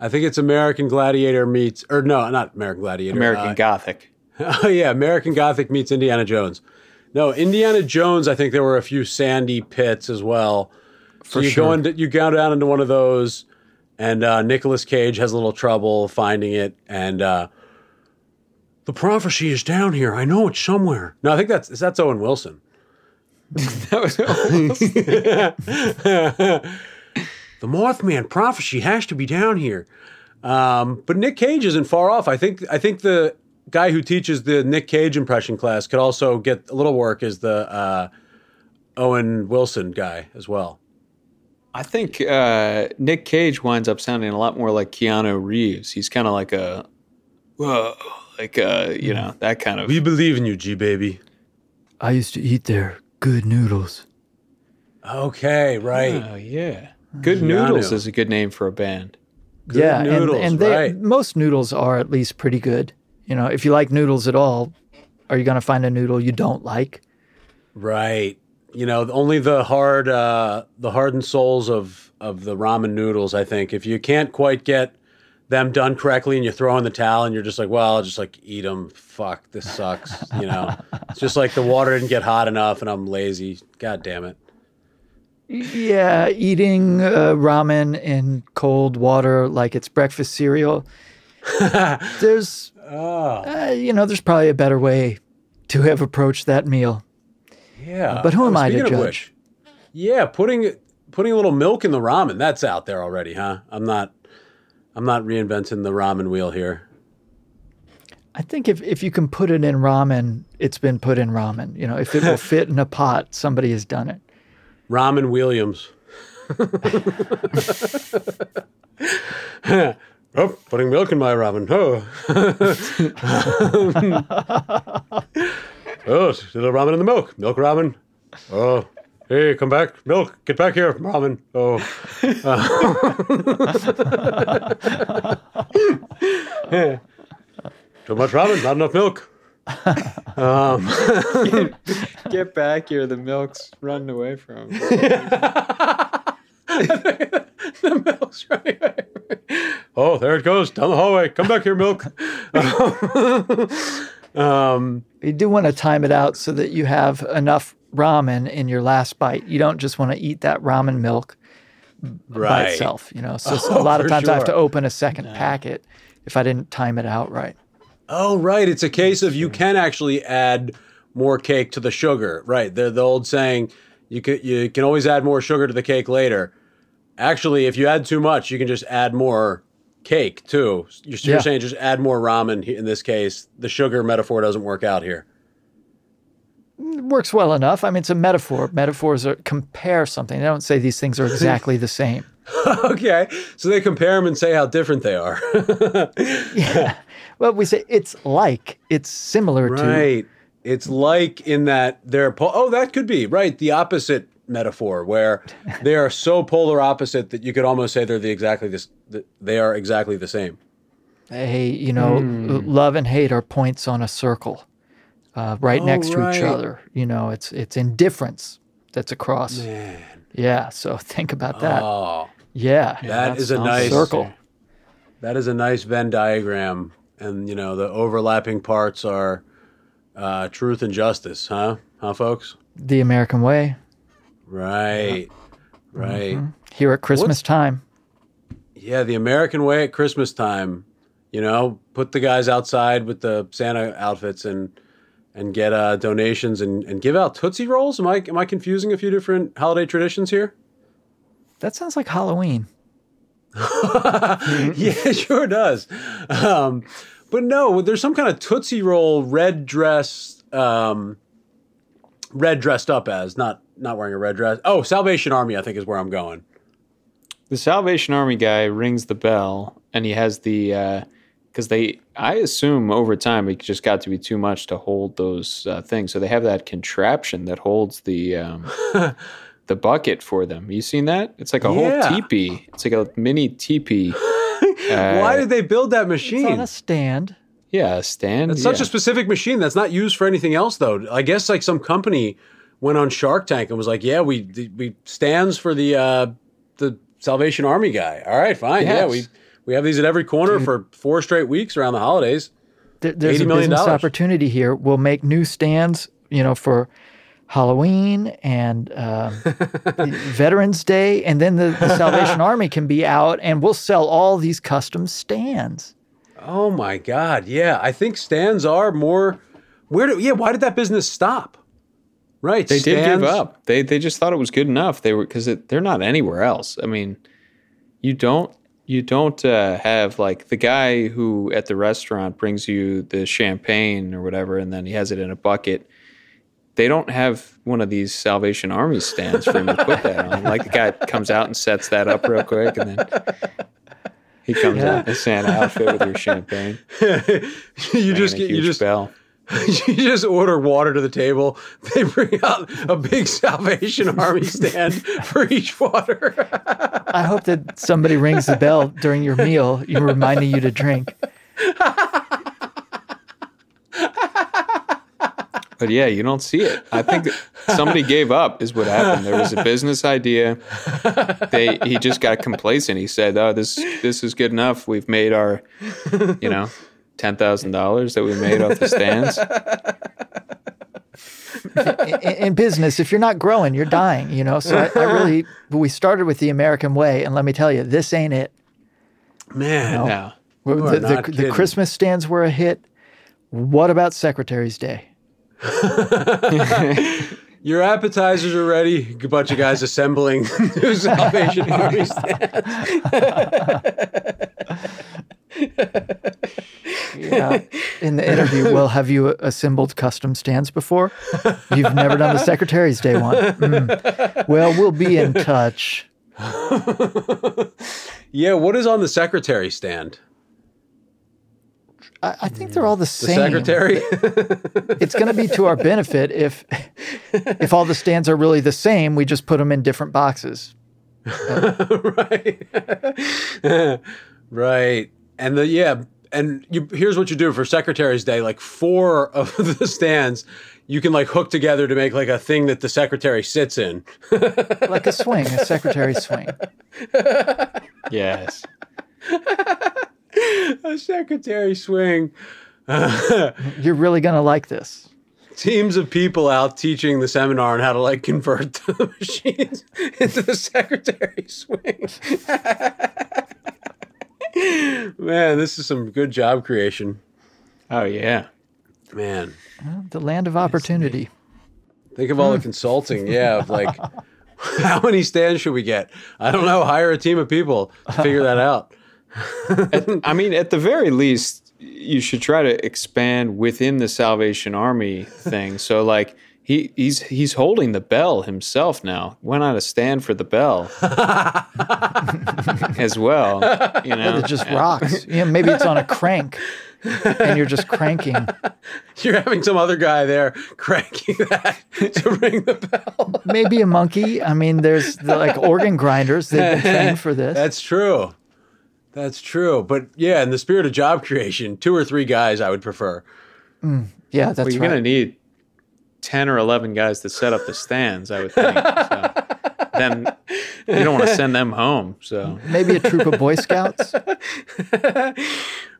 I think it's American Gladiator meets or no, not American Gladiator. American uh, Gothic. Oh (laughs) yeah, American Gothic meets Indiana Jones. No, Indiana Jones. I think there were a few sandy pits as well. For So you go into you go down into one of those, and uh, Nicolas Cage has a little trouble finding it, and uh, the prophecy is down here. I know it's somewhere. No, I think that's that's Owen Wilson. (laughs) That was (laughs) The Mothman prophecy has to be down here. Um, but Nick Cage isn't far off. I think I think the guy who teaches the Nick Cage impression class could also get a little work as the uh, Owen Wilson guy as well. I think uh, Nick Cage winds up sounding a lot more like Keanu Reeves. He's kind of like a, whoa, like uh, you know that kind of. We believe in you, G baby. I used to eat their good noodles. Okay, right. Oh yeah, Good Keanu. Noodles is a good name for a band. Good yeah, noodles, and, and they, right. most noodles are at least pretty good. You know, if you like noodles at all, are you going to find a noodle you don't like? Right. You know, only the hard, uh, the hardened souls of of the ramen noodles. I think if you can't quite get them done correctly, and you throw in the towel, and you're just like, well, I'll just like eat them. Fuck, this sucks. You know, it's just like the water didn't get hot enough, and I'm lazy. God damn it. Yeah, eating uh, ramen in cold water like it's breakfast cereal. (laughs) there's, uh, you know, there's probably a better way to have approached that meal. Yeah. But who am Oh, I to judge? which, yeah, putting putting a little milk in the ramen. That's out there already, huh? I'm not. I'm not reinventing the ramen wheel here. I think if, if you can put it in ramen, it's been put in ramen. You know, if it will (laughs) fit in a pot, somebody has done it. Ramen Williams. (laughs) oh, putting milk in my ramen. Oh. (laughs) oh, little ramen in the milk. Milk ramen. Oh. Hey, come back. Milk. Get back here. Ramen. Oh. Uh, (laughs) Too much ramen, not enough milk. Um, (laughs) get back here! The milk's running away from. (laughs) the milk's running away. Oh, there it goes down the hallway. Come back here, milk. Um, um, You do want to time it out so that you have enough ramen in your last bite. You don't just want to eat that ramen milk by itself, you know. So Oh, (laughs) a lot of times I have to open a second packet if I didn't time it out right. Oh, right. It's a case of you can actually add more cake to the sugar. Right. The the old saying, you can you can always add more sugar to the cake later. Actually, if you add too much, you can just add more cake too. You're, you're Yeah. saying just add more ramen in this case. The sugar metaphor doesn't work out here. It works well enough. I mean, it's a metaphor. Metaphors are compare something. They don't say these things are exactly the same. (laughs) okay. So they compare them and say how different they are. (laughs) Yeah. Well, we say it's like, it's similar to. Right. It's like in that they're po- oh that could be right the opposite metaphor where (laughs) they are so polar opposite that you could almost say they're the exactly this they are exactly the same. Hey, you know, Hmm. love and hate are points on a circle, uh, right Oh, next to each other. You know, it's it's indifference that's across. Man. Yeah. So (laughs) think about that. Oh, yeah. that is a nice circle. That is a nice Venn diagram and you know the overlapping parts are uh, truth and justice, huh? Huh, folks? The American way Right, right. here at Christmas What's- time. Yeah, the American way at Christmas time. You know, put the guys outside with the Santa outfits and and get uh, donations and, and give out Tootsie Rolls. Am I am I confusing a few different holiday traditions here? That sounds like Halloween. (laughs) yeah, it sure does. Um, but no, there's some kind of Tootsie Roll red dress, um, red dressed up as, not not wearing a red dress. Oh, Salvation Army, I think is where I'm going. The Salvation Army guy rings the bell, and he has the because they. I assume over time it just got to be too much to hold those uh, things, so they have that contraption that holds the um, (laughs) the bucket for them. You seen that? It's like a Yeah. whole teepee. It's like a mini teepee. (laughs) Why did they build that machine? It's on a stand. Yeah, a stand. It's such yeah. a specific machine that's not used for anything else, though. I guess like some company went on Shark Tank and was like, "Yeah, we we stands for the uh, the Salvation Army guy." All right, fine. Yeah, we we have these at every corner for four straight weeks around the holidays. There, there's a $80 million. opportunity here. We'll make new stands, you know, for Halloween and um, (laughs) Veterans Day, and then the, the Salvation Army can be out, and we'll sell all these custom stands. Oh my God! Yeah, I think stands are more. Where do yeah? Why did that business stop? Right, They did give up. They they just thought it was good enough. They were because they're not anywhere else. I mean, you don't you don't uh, have like the guy who at the restaurant brings you the champagne or whatever, and then he has it in a bucket. They don't have one of these Salvation Army stands for him to put that on. Like the guy comes out and sets that up real quick, and then he comes out in a Santa outfit with your champagne. (laughs) you just get you just bell. you just order water to the table. They bring out a big Salvation Army stand (laughs) for each water. (laughs) I hope that somebody rings the bell during your meal, you reminding you to drink. But yeah, you don't see it. I think somebody gave up is what happened. There was a business idea. They he just got complacent. He said, "Oh, this this is good enough. We've made our, you know, ten thousand dollars that we made off the stands." in, in business, if you're not growing, you're dying, you know? So I, I really, we started with the American way, and let me tell you, this ain't it. Man, Yeah. The, are the- not the. Christmas stands were a hit. What about Secretary's Day? (laughs) your appetizers are ready. A bunch of guys assembling new (laughs) Salvation Army (laughs) stands. Yeah. In the interview, well, have you assembled custom stands before? You've never done the Secretary's Day one. Mm. Well, we'll be in touch. Yeah, what is on the secretary stand? I, I think they're all the The same. secretary? (laughs) It's going to be to our benefit if if all the stands are really the same. We just put them in different boxes. (laughs) right. (laughs) right. And the yeah, and you here's what you do for Secretary's Day, like four of the stands you can like hook together to make like a thing that the secretary sits in. like a swing, a secretary swing. Yes. (laughs) a secretary swing. (laughs) You're really going to like this. Teams of people out teaching the seminar on how to like convert (laughs) the machines into the secretary swing. Man, this is some good job creation. Oh yeah. Man. The land of opportunity. Think of all the hmm. consulting, yeah, of like how many stands should we get? I don't know. Hire a team of people to figure that out. I mean, at the very least, you should try to expand within the Salvation Army thing. So, like, he he's he's holding the bell himself now. Why not a stand for the bell (laughs) as well? You know, It just rocks. You know, maybe it's on a crank and you're just cranking. (laughs) You're having some other guy there cranking that to ring the bell. Maybe a monkey. I mean, there's the, like organ grinders. They've been trained for this. That's true. That's true. But yeah, in the spirit of job creation, two or three guys I would prefer. yeah, that's well, you're right. going to need ten or eleven guys to set up the stands. I would think. So. (laughs) Then you don't want to send them home. So Maybe a troop of Boy Scouts. (laughs)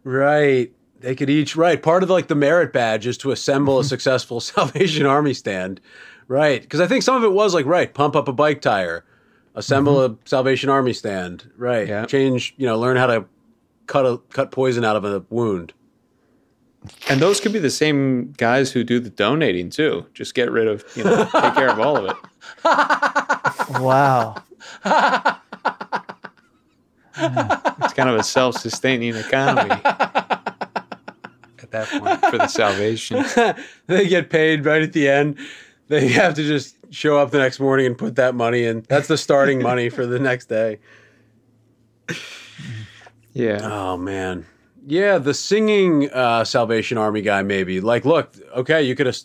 Right. They could each right. Part of like the merit badge is to assemble Mm-hmm. a successful (laughs) Salvation Army stand, right? Because I think some of it was like right, pump up a bike tire, assemble a Salvation Army stand, right? Mm-hmm. Yeah. Change, you know, learn how to cut a cut poison out of a wound. And those could be the same guys who do the donating too. Just get rid of, you know, take care of all of it. (laughs) Wow. (laughs) It's kind of a self-sustaining economy (laughs) at that point for the salvation. They get paid right at the end. They have to just show up the next morning and put that money in. That's the starting (laughs) money for the next day. Yeah. Oh man, yeah, the singing uh, Salvation Army guy maybe. Like, look, okay, you could have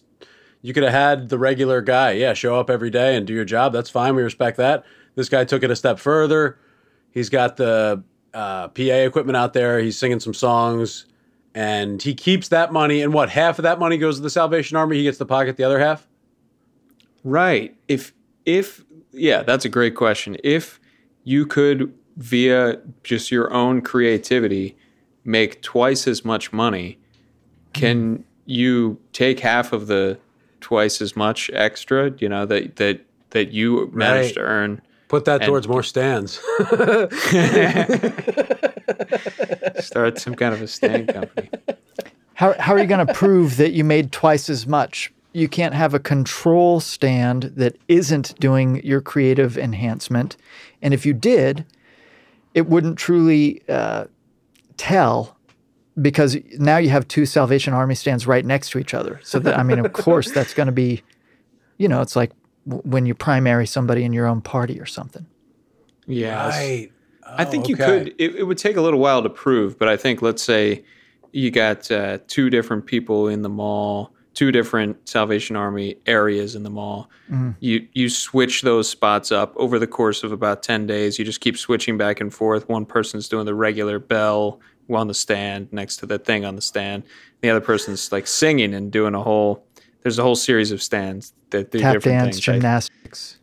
you could have had the regular guy, yeah, show up every day and do your job. That's fine. We respect that. This guy took it a step further. He's got the uh, PA equipment out there. He's singing some songs, and he keeps that money. And what half of that money goes to the Salvation Army? He gets the pocket the other half. Right. If if yeah, that's a great question. If you could via just your own creativity make twice as much money, can mm-hmm. you take half of the twice as much extra, you know, that that that you managed to earn? Put that And- towards more stands. (laughs) Start some kind of a stand company. How, how are you going to prove that you made twice as much? You can't have a control stand that isn't doing your creative enhancement. And if you did, it wouldn't truly uh, tell because now you have two Salvation Army stands right next to each other. So that, I mean, of (laughs) course, that's going to be, you know, it's like w- when you primary somebody in your own party or something. Yeah. right. I think you okay. could. It, it would take a little while to prove, but I think let's say you got uh, two different people in the mall, two different Salvation Army areas in the mall. Mm-hmm. You you switch those spots up over the course of about ten days. You just keep switching back and forth. One person's doing the regular bell on the stand next to the thing on the stand. The other person's like singing and doing a whole. There's a whole series of stands that do Tap different dance, things. I- gymnastics.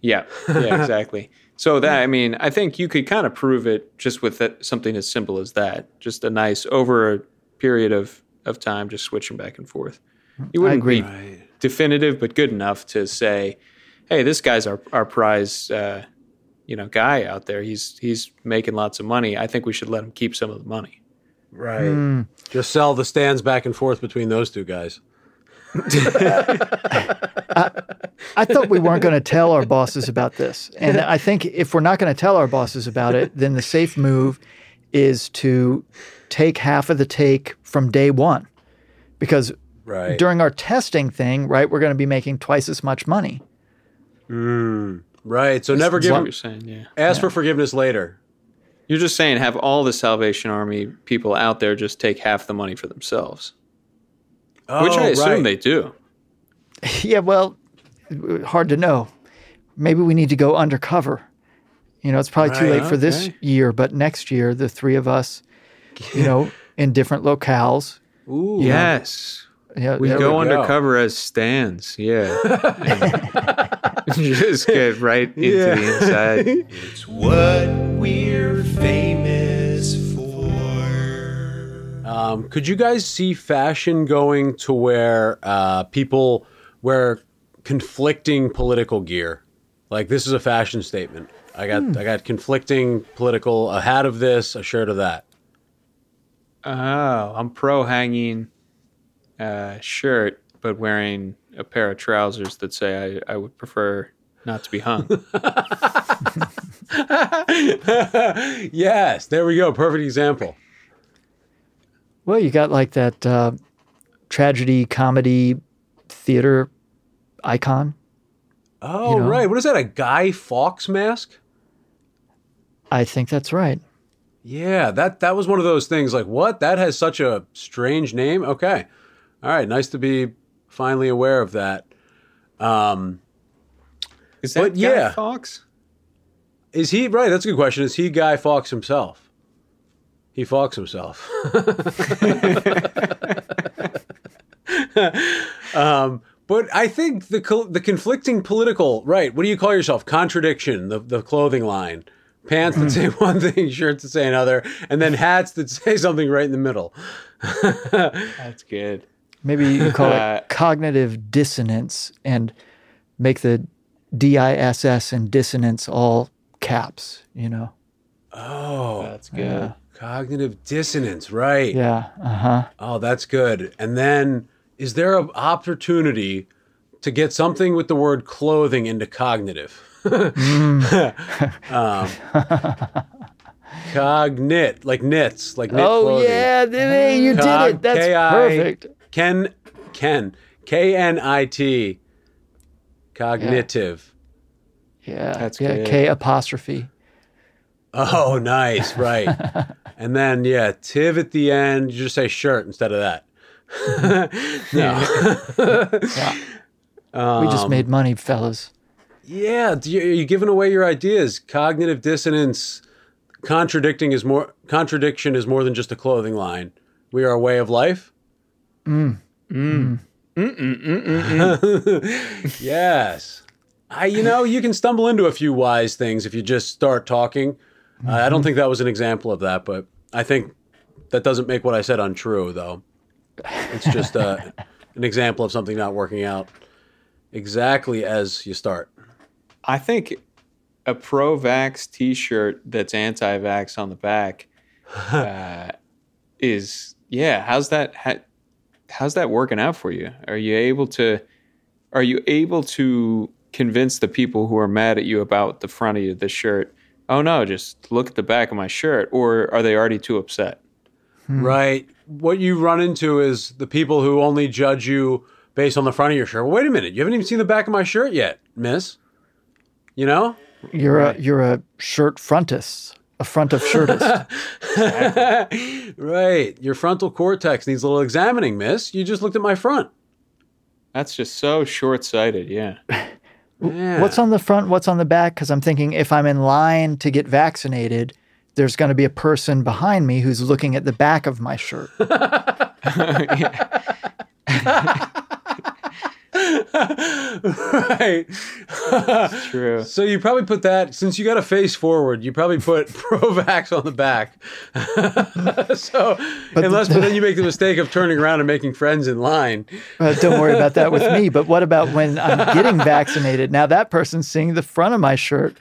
yeah, yeah, (laughs) exactly. So that I mean, I think you could kind of prove it just with that, something as simple as that. Just a nice over a period of of time, just switching back and forth. You wouldn't agree. be Right. definitive, but good enough to say, "Hey, this guy's our our prize, uh, you know, guy out there. He's he's making lots of money. I think we should let him keep some of the money." Right. Just sell the stands back and forth between those two guys. (laughs) I thought we weren't going to tell our bosses about this. And I think if we're not going to tell our bosses about it, then the safe move is to take half of the take from day one. Because Right. during our testing thing, right, we're going to be making twice as much money. Mm. right. So never That's give what him, you're saying, yeah. ask for forgiveness later. You're just saying have all the Salvation Army people out there just take half the money for themselves, which I Oh, assume right. they do. (laughs) Yeah, well, hard to know. Maybe we need to go undercover. You know, it's probably too Right, late for this year, but next year, the three of us, you know, (laughs) in different locales. Ooh. Yes. Yeah, We go we go. undercover as stands, yeah. (laughs) (laughs) Just get right into Yeah. the inside. It's what we're famous for. Um, could you guys see fashion going to where uh, people wear conflicting political gear? Like this is a fashion statement. I got I got conflicting political a hat of this, a shirt of that. Oh, I'm pro hanging uh, shirt, but wearing a pair of trousers that say I, I would prefer not to be hung. (laughs) (laughs) yes, there we go. Perfect example. Well, you got like that uh, tragedy comedy theater icon. Oh, You know? right. What is that? A Guy Fawkes mask? I think that's right. Yeah, that that was one of those things. Like, what? That has such a strange name. Okay, all right. Nice to be finally aware of that. Um, Is that Guy yeah. Fawkes? is he right? That's a good question. Is he Guy Fox himself? He Fox himself. (laughs) um, but I think the the conflicting political right. What do you call yourself? Contradiction. The the clothing line. pants that say (laughs) one thing, shirts that say another, and then hats that say something right in the middle. (laughs) That's good. Maybe you can call Uh, it cognitive dissonance and make the DISS and dissonance all caps, you know? Oh, That's good. Yeah. cognitive dissonance, right? Yeah. Uh huh. Oh, that's good. And then, is there an opportunity to get something with the word clothing into cognitive? (laughs) um, cognit, like knits, like knit Oh, clothing. yeah. Hey, you did Cog- it. That's K-I- perfect. Ken, Ken, K N I T, cognitive. Yeah. That's yeah. good. K apostrophe. Oh, nice, right. (laughs) and then, yeah, tiv at the end, you just say shirt instead of that. (laughs) no. (laughs) we just um, made money, fellas. Yeah, do you, are you giving away your ideas? Cognitive dissonance, contradicting is more contradiction is more than just a clothing line. We are a way of life. Mm. yes, I. You know, you can stumble into a few wise things if you just start talking. Uh, I don't think that was an example of that, but I think that doesn't make what I said untrue, though. It's just uh, an example of something not working out exactly as you start. I think a pro-vax T-shirt that's anti-vax on the back uh, is yeah. How's that? How, how's that working out for you? Are you able to? Are you able to convince the people who are mad at you about the front of the shirt? Oh no, just look at the back of my shirt. Or are they already too upset? Hmm. Right. What you run into is the people who only judge you based on the front of your shirt. Well, wait a minute. You haven't even seen the back of my shirt yet, miss. You know? You're a you're a shirt frontist, a front of shirtist. (laughs) right. Your frontal cortex needs a little examining, miss. You just looked at my front. That's just so short-sighted. Yeah. (laughs) Yeah. What's on the front? What's on the back? Because I'm thinking if I'm in line to get vaccinated, there's going to be a person behind me who's looking at the back of my shirt. (laughs) right. True. So you probably put that since you got a face forward. You probably put (laughs) Provax on the back. (laughs) so unless, but then you make the mistake of turning around and making friends in line. Uh, don't worry about that with me. But what about when I'm (laughs) getting vaccinated? Now that person's seeing the front of my shirt,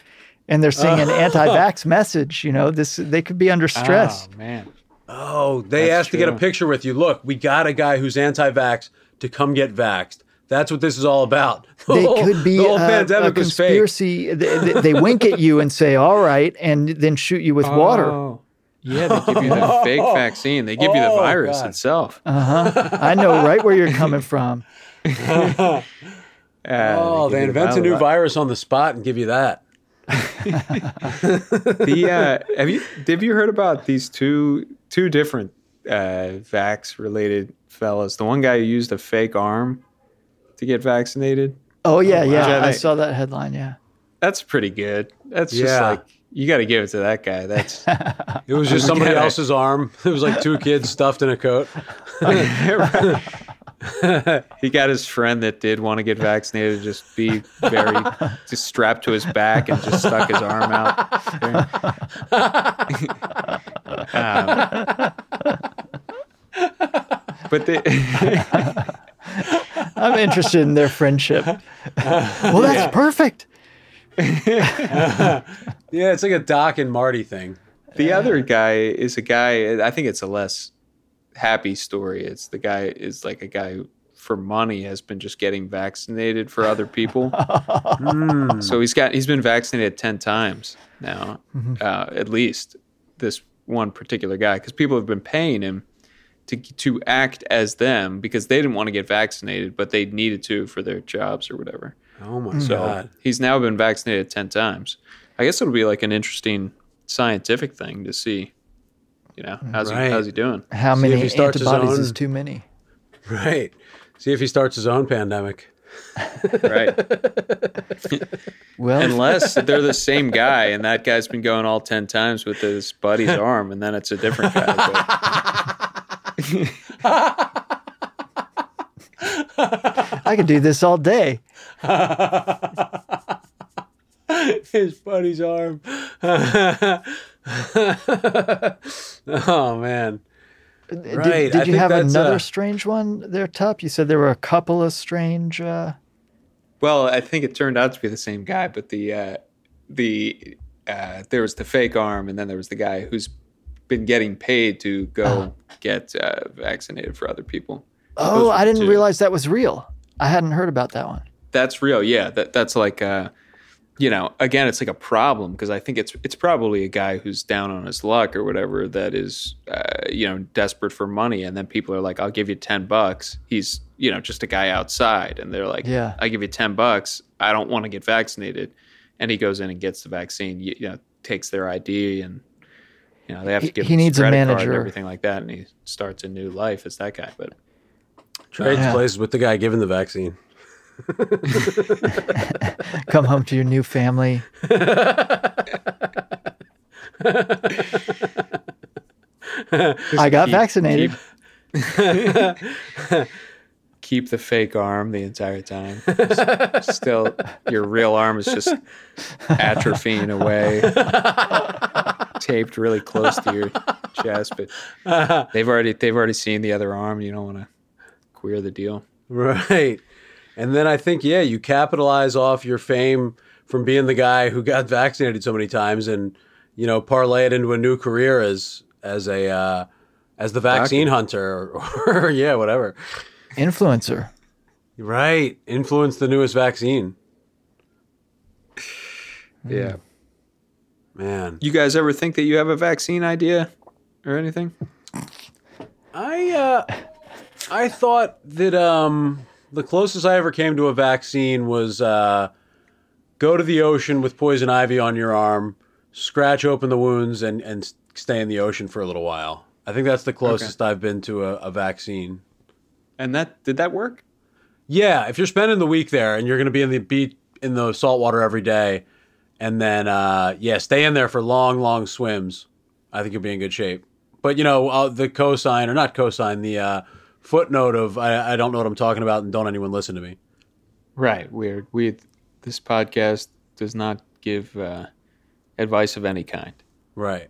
and they're seeing an anti-vax message. You know, this they could be under stress. Oh man. Oh, they That's asked to get a picture with you. Look, we got a guy who's anti-vax to come get vaxxed. That's what this is all about. (laughs) The They whole- could be the whole uh, a pandemic was fake. conspiracy. They, they- they wink at you and say, "All right," and then shoot you with water. Oh. Yeah, they give you the fake (laughs) vaccine. They give you the Oh, virus God. itself. I know right where you're coming from. (laughs) Oh, they invent a new virus on the spot and give you that. The uh, have you have you heard about these two two different uh, vax related fellas? The one guy who used a fake arm to get vaccinated. Oh yeah, Yeah, yeah. I they- saw that headline. Yeah. That's pretty good. That's just like you got to give it to that guy. That's (laughs) It was just (laughs) somebody else's arm. (laughs) It was like two kids stuffed in a coat. he got his friend that did want to get vaccinated to just be very just strapped to his back and just stuck his arm out. Um, but they, I'm interested in their friendship. well, that's perfect. (laughs) Yeah, it's like a Doc and Marty thing. the other guy is a guy. I think it's a less happy story. It's the guy is like a guy who, for money, has been just getting vaccinated for other people. (laughs) So he's got he's been vaccinated ten times now, uh, at least this one particular guy, because people have been paying him to to act as them because they didn't want to get vaccinated, but they needed to for their jobs or whatever. Oh my So god. he's now been vaccinated 10 times. I guess it'll be like an interesting scientific thing to see. You know, how's Right. he how's he doing? How See if many he starts his antibodies own- is too many? Right. See if he starts his own pandemic. (laughs) Right. (laughs) Well, Unless (laughs) they're the same guy and that guy's been going all 10 times with his buddy's arm and then it's a different guy. (laughs) I could do this all day. (laughs) his buddy's arm. (laughs) oh man. Did, Right, did you have another uh, strange one there, Tup? You said there were a couple of strange. Uh, Well, I think it turned out to be the same guy, but the uh, the uh, there was the fake arm, and then there was the guy who's been getting paid to go Uh-huh. get uh, vaccinated for other people. oh, I didn't two. realize that was real. I hadn't heard about that one. That's real, yeah. That that's like uh, you know, again, it's like a problem because I think it's it's probably a guy who's down on his luck or whatever that is uh, you know desperate for money, and then people are like, "I'll give you ten bucks." He's you know just a guy outside, and they're like, Yeah. I give you ten bucks. I don't want to get vaccinated," and he goes in and gets the vaccine. You, you know, takes their ID and. You know, they have to He- give he him needs a manager. and everything like that, and he starts a new life as that guy. But Trades Yeah. places with the guy giving the vaccine. (laughs) Come home to your new family. (laughs) I got keep- vaccinated. keep- (laughs) keep the fake arm the entire time. Just- (laughs) still, your real arm is just atrophying away, taped really close to your chest. But (laughs) they've already they've already seen the other arm. You don't want to queer the deal. Right. And then I think, yeah, you capitalize off your fame from being the guy who got vaccinated so many times and, you know, parlay it into a new career as as a uh, as the vaccine hunter or, (laughs) or yeah, whatever. Influencer. Right. Influence the newest vaccine. (sighs) Yeah. Man. You guys ever think that you have a vaccine idea or anything? I uh I thought that um the closest I ever came to a vaccine was uh go to the ocean with poison ivy on your arm, scratch open the wounds and and stay in the ocean for a little while. I think that's the closest I've been to a, a vaccine. And that did that work? Yeah, if you're spending the week there and you're going to be in the beach in the salt water every day, and then uh, yeah, stay in there for long, long swims, I think you'll be in good shape. But you know, uh, the cosine or not cosine, the uh, footnote of I, I don't know what I'm talking about, and don't anyone listen to me. Right. Weird. We this podcast does not give uh, advice of any kind. Right.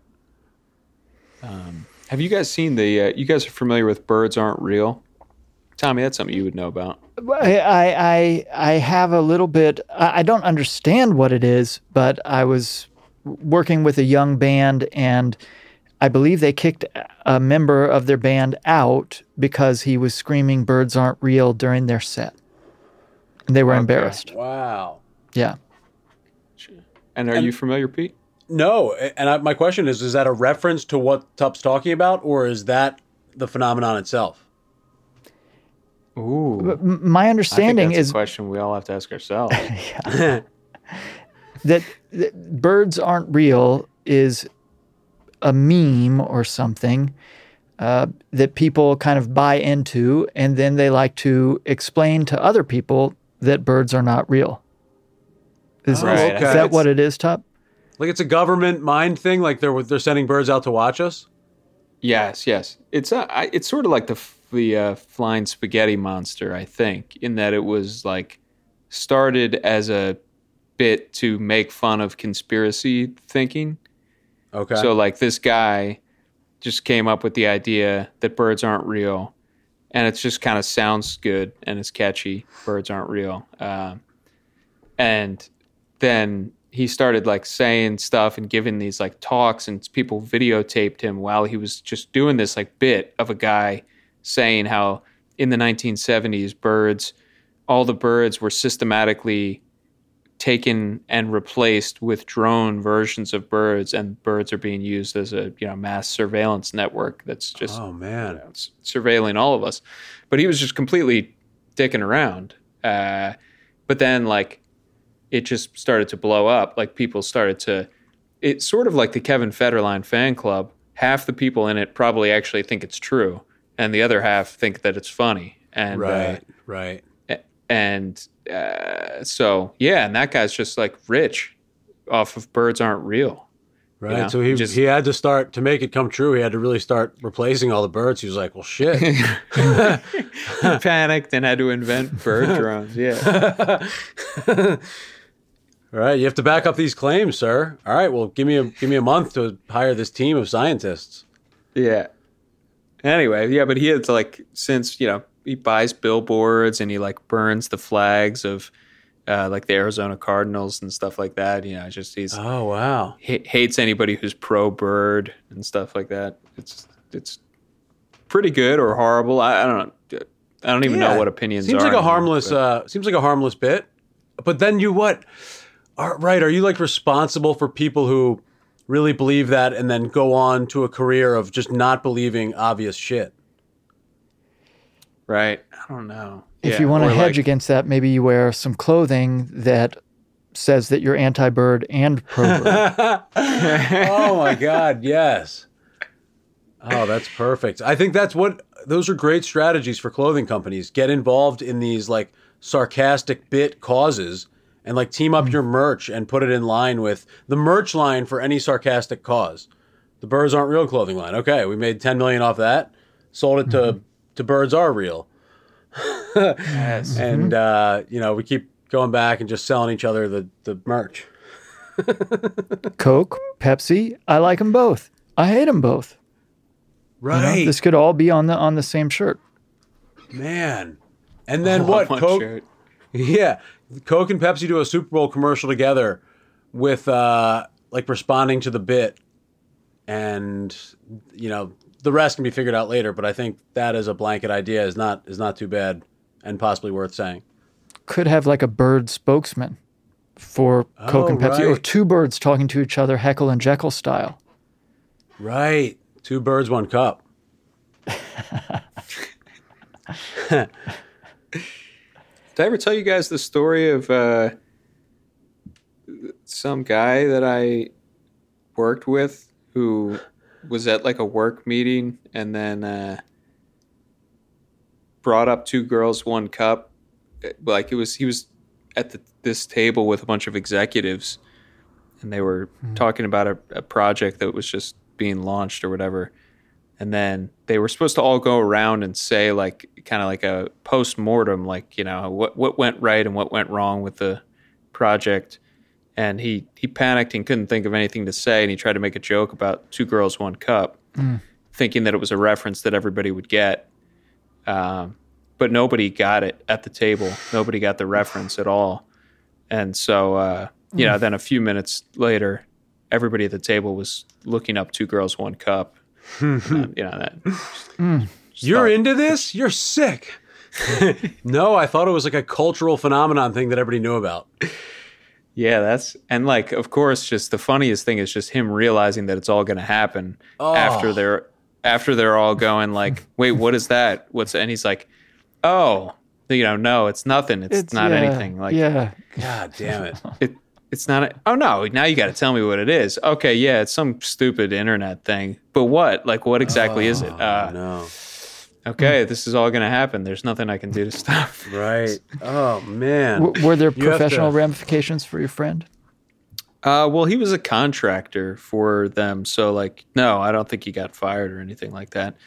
Have you guys seen the? Uh, you guys are familiar with birds aren't real? Tommy, that's something you would know about. I, I I I have a little bit. I I don't understand what it is, but I was working with a young band, and I believe they kicked a member of their band out because he was screaming "Birds aren't real" during their set, and they were embarrassed. Wow. Yeah. And are you familiar, Pete? No, and I, my question is: Is that a reference to what Tup's talking about, or is that the phenomenon itself? Ooh, M- My I think understanding that's is a question we all have to ask ourselves. (laughs) that, that birds aren't real is a meme or something uh, that people kind of buy into, and then they like to explain to other people that birds are not real. Is, Oh, is- okay. is that what it is, Top? Like it's a government mind thing. Like they're they're sending birds out to watch us. yes, yes. It's uh, I, it's sort of like the f- the uh, flying spaghetti monster. I think in that it was like started as a bit to make fun of conspiracy thinking. Okay. So like this guy just came up with the idea that birds aren't real, and it just kind of sounds good and it's catchy. Birds aren't real, um, and then he started like saying stuff and giving these like talks, and people videotaped him while he was just doing this like bit of a guy saying how in the 1970s birds, all the birds were systematically taken and replaced with drone versions of birds and birds are being used as a you know mass surveillance network that's just oh man. s- surveilling all of us. But he was just completely dicking around uh, but then like it just started to blow up. Like people started to it's sort of like the kevin federline fan club half the people in it probably actually think it's true and the other half think that it's funny and uh, Right. right. and uh, so yeah, and that guy's just like rich off of birds aren't real. Right. know, so he just- he had to start to make it come true. He had to really start replacing all the birds. He was like, "Well, shit." (laughs) he panicked and had to invent bird (laughs) drones. Yeah, All right, you have to back up these claims, sir. All right, well, give me a give me a month to hire this team of scientists. Yeah. Anyway, yeah, but he had like since you know he buys billboards and he like burns the flags of uh, like the Arizona Cardinals and stuff like that. You know, just he's Oh wow, ha- hates anybody who's pro bird and stuff like that. It's it's pretty good or horrible. I, I don't know. I don't even Yeah. know what opinions Seems are. like a anymore, harmless. Uh, seems like a harmless bit. But then you what? Are, right? Are you like responsible for people who really believe that and then go on to a career of just not believing obvious shit? right. I don't know. If Yeah, you want to hedge like- against that, maybe you wear some clothing that says that you're anti-bird and pro-bird. (laughs) (laughs) oh my god, yes. Oh, that's perfect. I think that's what those are great strategies for clothing companies. Get involved in these like sarcastic bit causes and like team up hmm. your merch and put it in line with the merch line for any sarcastic cause. The birds aren't real clothing line. Okay, we made 10 million off that. Sold it to mm-hmm. to birds are real. Yes. (laughs) And mm-hmm. uh, you know, we keep going back and just selling each other the the merch. (laughs) Coke, Pepsi, I like them both. I hate them both. You know, Right. this could all be on the on the same shirt. Man. And then (laughs) what? Coke shirt. Yeah, Coke and Pepsi do a Super Bowl commercial together with uh, like responding to the bit, and you know the rest can be figured out later. But I think that as a blanket idea is not is not too bad and possibly worth saying. Could have like a bird spokesman for Coke Oh, and Pepsi, or two birds talking to each other, Heckle and Jeckle style. Right, two birds, one cup. (laughs) (laughs) Did I ever tell you guys the story of uh, some guy that I worked with who was at like a work meeting and then uh, brought up two girls, one cup? Like it was, he was at the, this table with a bunch of executives and they were talking about a, a project that was just being launched or whatever and then they were supposed to all go around and say like kind of like a post mortem like you know what what went right and what went wrong with the project. And he he panicked and couldn't think of anything to say and he tried to make a joke about two girls one cup thinking that it was a reference that everybody would get. Um, but nobody got it at the table. Nobody got the reference at all. And so uh, you know then a few minutes later everybody at the table was looking up two girls one cup um, you know that. You're into this? You're sick. (laughs) no, I thought it was like a cultural phenomenon thing that everybody knew about. Yeah, that's and like of course, just the funniest thing is just him realizing that it's all going to happen Oh. after they're after they're all going like, (laughs) wait, what is that? What's and he's like, oh, you know, no, it's nothing. It's, not yeah, anything. Like yeah, God damn it. it. It's not. A, oh no! Now you got to tell me what it is. Okay, yeah, it's some stupid internet thing. But what? Like, what exactly is it? Uh, no. okay, this is all going to happen. There's nothing I can do to stop. Right. Oh man. W- were there professional to- ramifications for your friend? Uh, well, he was a contractor for them, so like, no, I don't think he got fired or anything like that.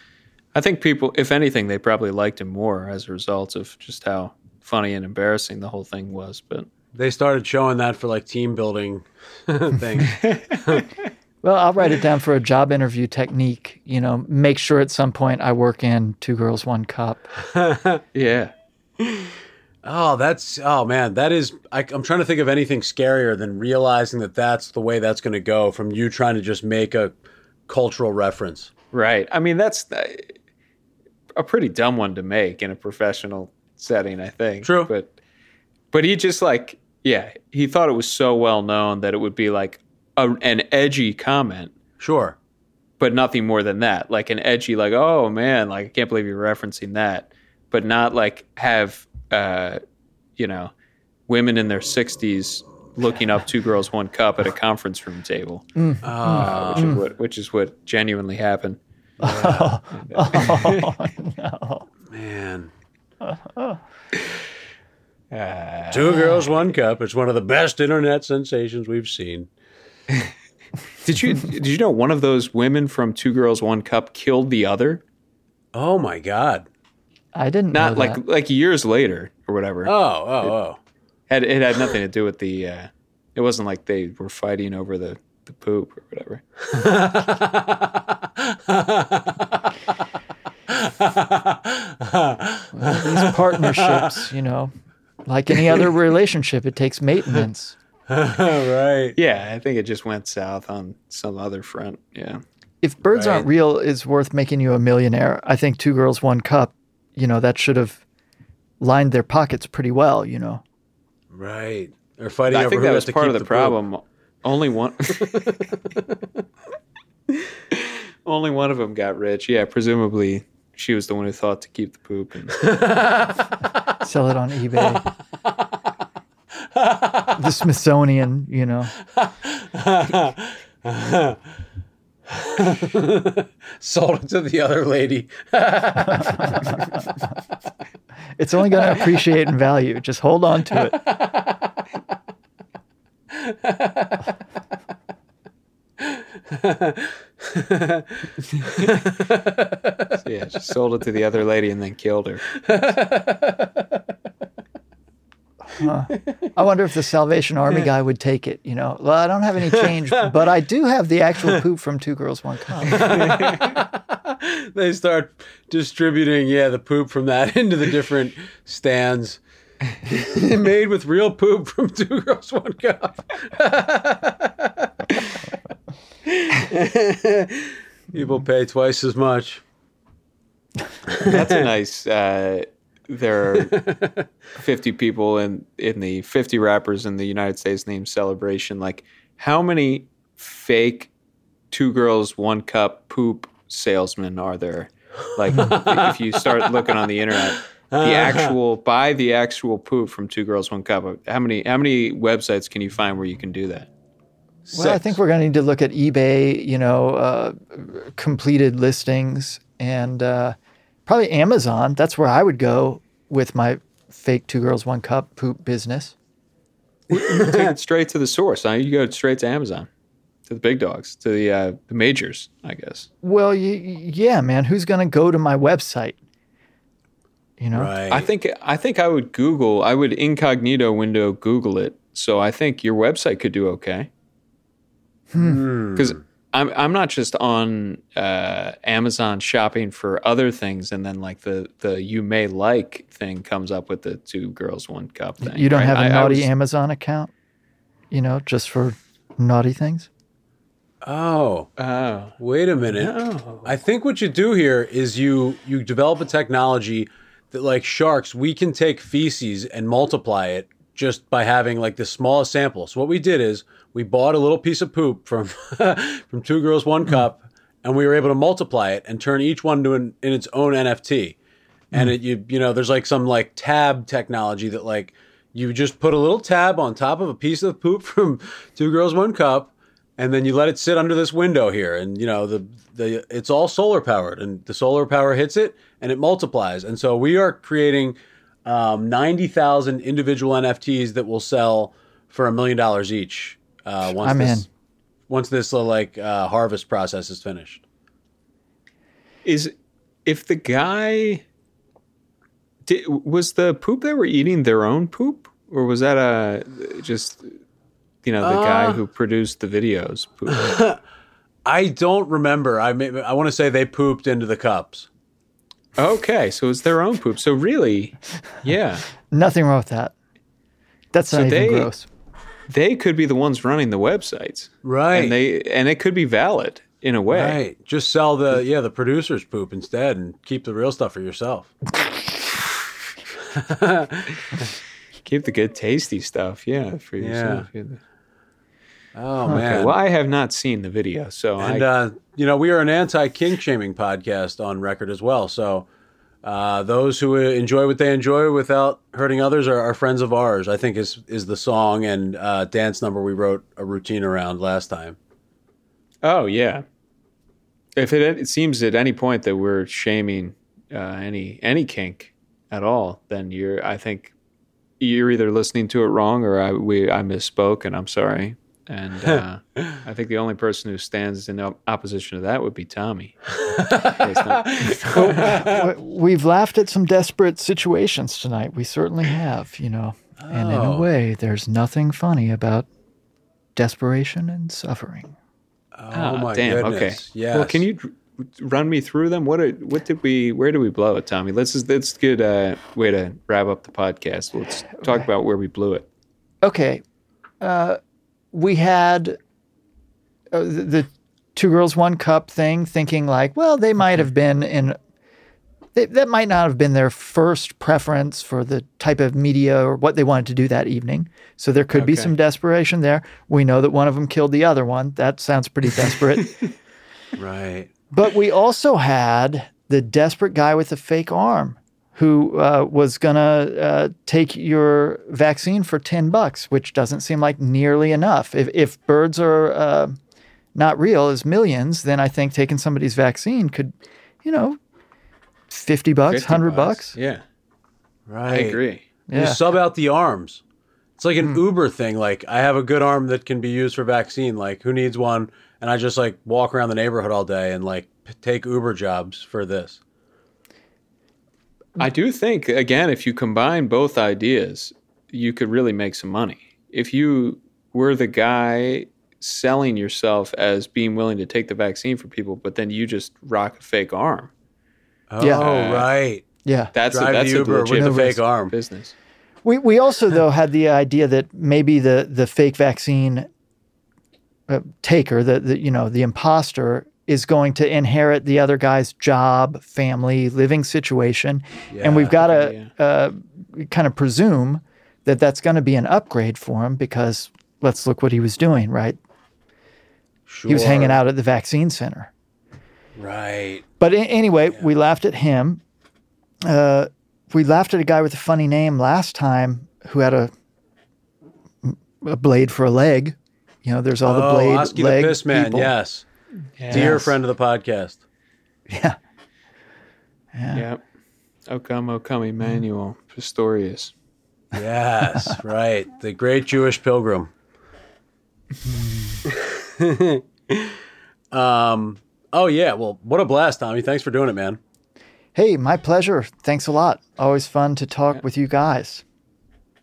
I think people, if anything, they probably liked him more as a result of just how funny and embarrassing the whole thing was. But They started showing that for like team building (laughs) things. (laughs) Well, I'll write it down for a job interview technique. You know, make sure at some point I work in two girls, one cup. (laughs) yeah, Oh, that's oh man, that is. I, I'm trying to think of anything scarier than realizing that that's the way that's going to go from you trying to just make a cultural reference. right. I mean, that's uh, a pretty dumb one to make in a professional setting, I think. True. but but he just like, yeah, he thought it was so well known that it would be like a, an edgy comment. Sure. but nothing more than that. Like an edgy, like, oh man, like I can't believe you're referencing that, but not like have, uh, you know, women in their sixties looking up two girls, one cup at a conference room table, uh, which, is what, which is what genuinely happened. (laughs) Oh no, Man. (laughs) Two girls, one cup. It's one of the best internet sensations we've seen. (laughs) Did you did you know one of those women from Two Girls, One Cup killed the other? Oh my god. I didn't Not know like that. like years later or whatever. Oh, oh, oh. had it had nothing to do with the uh, It wasn't like they were fighting over the, the poop or whatever. These partnerships, (laughs) you know, like any other (laughs) relationship, it takes maintenance. (laughs) right. Yeah, I think it just went south on some other front. Yeah. If birds aren't real is worth making you a millionaire, I think two girls, one cup, you know, that should have lined their pockets pretty well, you know. Right. Or fighting I over think who that was part of the, poop. problem. Only one. (laughs) Only one of them got rich. Yeah, presumably she was the one who thought to keep the poop. And (laughs) Sell it on eBay. the Smithsonian, you know. (laughs) Sold it to the other lady. (laughs) It's only going to appreciate in value. Just hold on to it. (laughs) yeah, she sold it to the other lady and then killed her. I wonder if the Salvation Army guy would take it. You know, well, I don't have any change, but I do have the actual poop from Two Girls One Cup. (laughs) they start distributing, yeah, the poop from that (laughs) into the different stands. Made with real poop from two girls, one cup. (laughs) People pay twice as much. That's a nice. Uh, there are 50 people in in the 50 rappers in the United States named celebration. Like, how many fake two girls one cup poop salesmen are there? Like, (laughs) if you start looking on the internet, the actual buy the actual poop from two girls one cup. How many how many websites can you find where you can do that? Well, I think we're going to need to look at eBay, you know, uh, completed listings, and uh, probably Amazon. That's where I would go with my fake Two Girls One Cup poop business. Take it straight to the source. Huh? You go straight to Amazon, to the big dogs, to the uh, the majors, I guess. Well, y- y- yeah, man. Who's going to go to my website? You know, Right. I think I think I would Google. I would incognito window Google it. So I think your website could do okay. Because I'm I'm not just on uh, Amazon shopping for other things, and then like the the you may like thing comes up with the two girls one cup thing. you don't right? have a I- I naughty was- Amazon account. You know, just for naughty things. oh, Oh, wait a minute. I think what you do here is you you develop a technology that, like sharks, we can take feces and multiply it just by having like the smallest sample. So what we did is we bought a little piece of poop from (laughs) from two girls one hmm. cup, and we were able to multiply it and turn each one to an, in its own NFT. And hmm. it you you know there's like some like tab technology that like you just put a little tab on top of a piece of poop (laughs) from two girls one cup and then you let it sit under this window here and you know the the it's all solar powered and the solar power hits it and it multiplies and so we are creating um, 90,000 individual NFTs that will sell for a million dollars each uh, once I'm this in. once this uh, like uh, harvest process is finished is if the guy did, was the poop they were eating their own poop, or was that a just you know the guy Uh. who produced the videos poop? (laughs) I don't remember I may, I want to say they pooped into the cups Okay, so it's their own poop. So really, yeah, Nothing wrong with that. That's So not even they- gross. they could be the ones running the websites, right and they and it could be valid in a way. right just sell the yeah the producer's poop instead and keep the real stuff for yourself (laughs) Keep the good, tasty stuff, yeah, for yourself. Yeah. Oh Okay, man well, I have not seen the video, so And I, uh, you know, we are an anti-kink shaming podcast on record as well. So uh, those who enjoy what they enjoy without hurting others are, are friends of ours. I think is is the song and uh, dance number we wrote a routine around last time. oh yeah. If it, it seems at any point that we're shaming uh, any any kink at all, then you're. I think you're either listening to it wrong or I we I misspoke, and I'm sorry. And uh, I think the only person who stands in op- opposition to that would be Tommy. Based (laughs) We- We've laughed at some desperate situations tonight. We certainly have, you know. And in a Oh. way, there's nothing funny about desperation and suffering. Oh Ah, my damn. goodness. Okay. Yes. Well, can you run me through them? What are, what did we? Where did we blow it, Tommy? Let's just let's get way to wrap up the podcast. Let's talk about where we blew it. Okay. Uh, we had uh, the, the two girls, one cup thing, thinking like, well, they might have been in. They, that might not have been their first preference for the type of media or what they wanted to do that evening. So there could be some desperation there. We know that one of them killed the other one. That sounds pretty (laughs) desperate. Right. But we also had the desperate guy with the fake arm who uh, was going to uh, take your vaccine for 10 bucks, which doesn't seem like nearly enough. If, if birds are uh, not real as millions, then I think taking somebody's vaccine could, you know, 50 bucks, 50 100 bucks. Yeah, Right. I agree. You Yeah. sub out the arms. It's like an Uber thing. Like I have a good arm that can be used for vaccine. Like who needs one? And I just like walk around the neighborhood all day and like p- take Uber jobs for this. I do think again, if you combine both ideas, you could really make some money. If you were the guy selling yourself as being willing to take the vaccine for people, but then you just rock a fake arm. Oh Yeah. right. Yeah. That's Drive a, that's the a Uber with legit the fake business- arm. business. We we also though had the idea that maybe the the fake vaccine uh, taker, the, the you know the imposter, is going to inherit the other guy's job, family, living situation, and we've got to uh, kind of presume that that's going to be an upgrade for him because let's look what he was doing. Right, he was hanging out at the vaccine center. Right. But anyway, we laughed at him. Uh, we laughed at a guy with a funny name last time who had a a blade for a leg. You know, there's all the oh, blade Oski leg the Piss Man. people. Yes. Dear friend of the podcast. Yeah. Yeah. O come, O come, Emmanuel Pistorius. Yes. (laughs) right. The great Jewish pilgrim. (laughs) um. Oh yeah. Well, what a blast, Tommy. Thanks for doing it, man. Hey, my pleasure. Thanks a lot. Always fun to talk with you guys.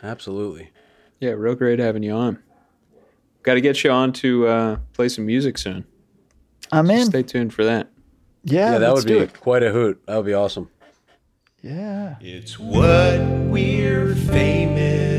Absolutely. Yeah, real great having you on. Got to get you on to uh, play some music soon. I'm in. Stay tuned for that. yeah, Yeah, that would be it. quite a hoot. That would be awesome. Yeah. It's what we're famous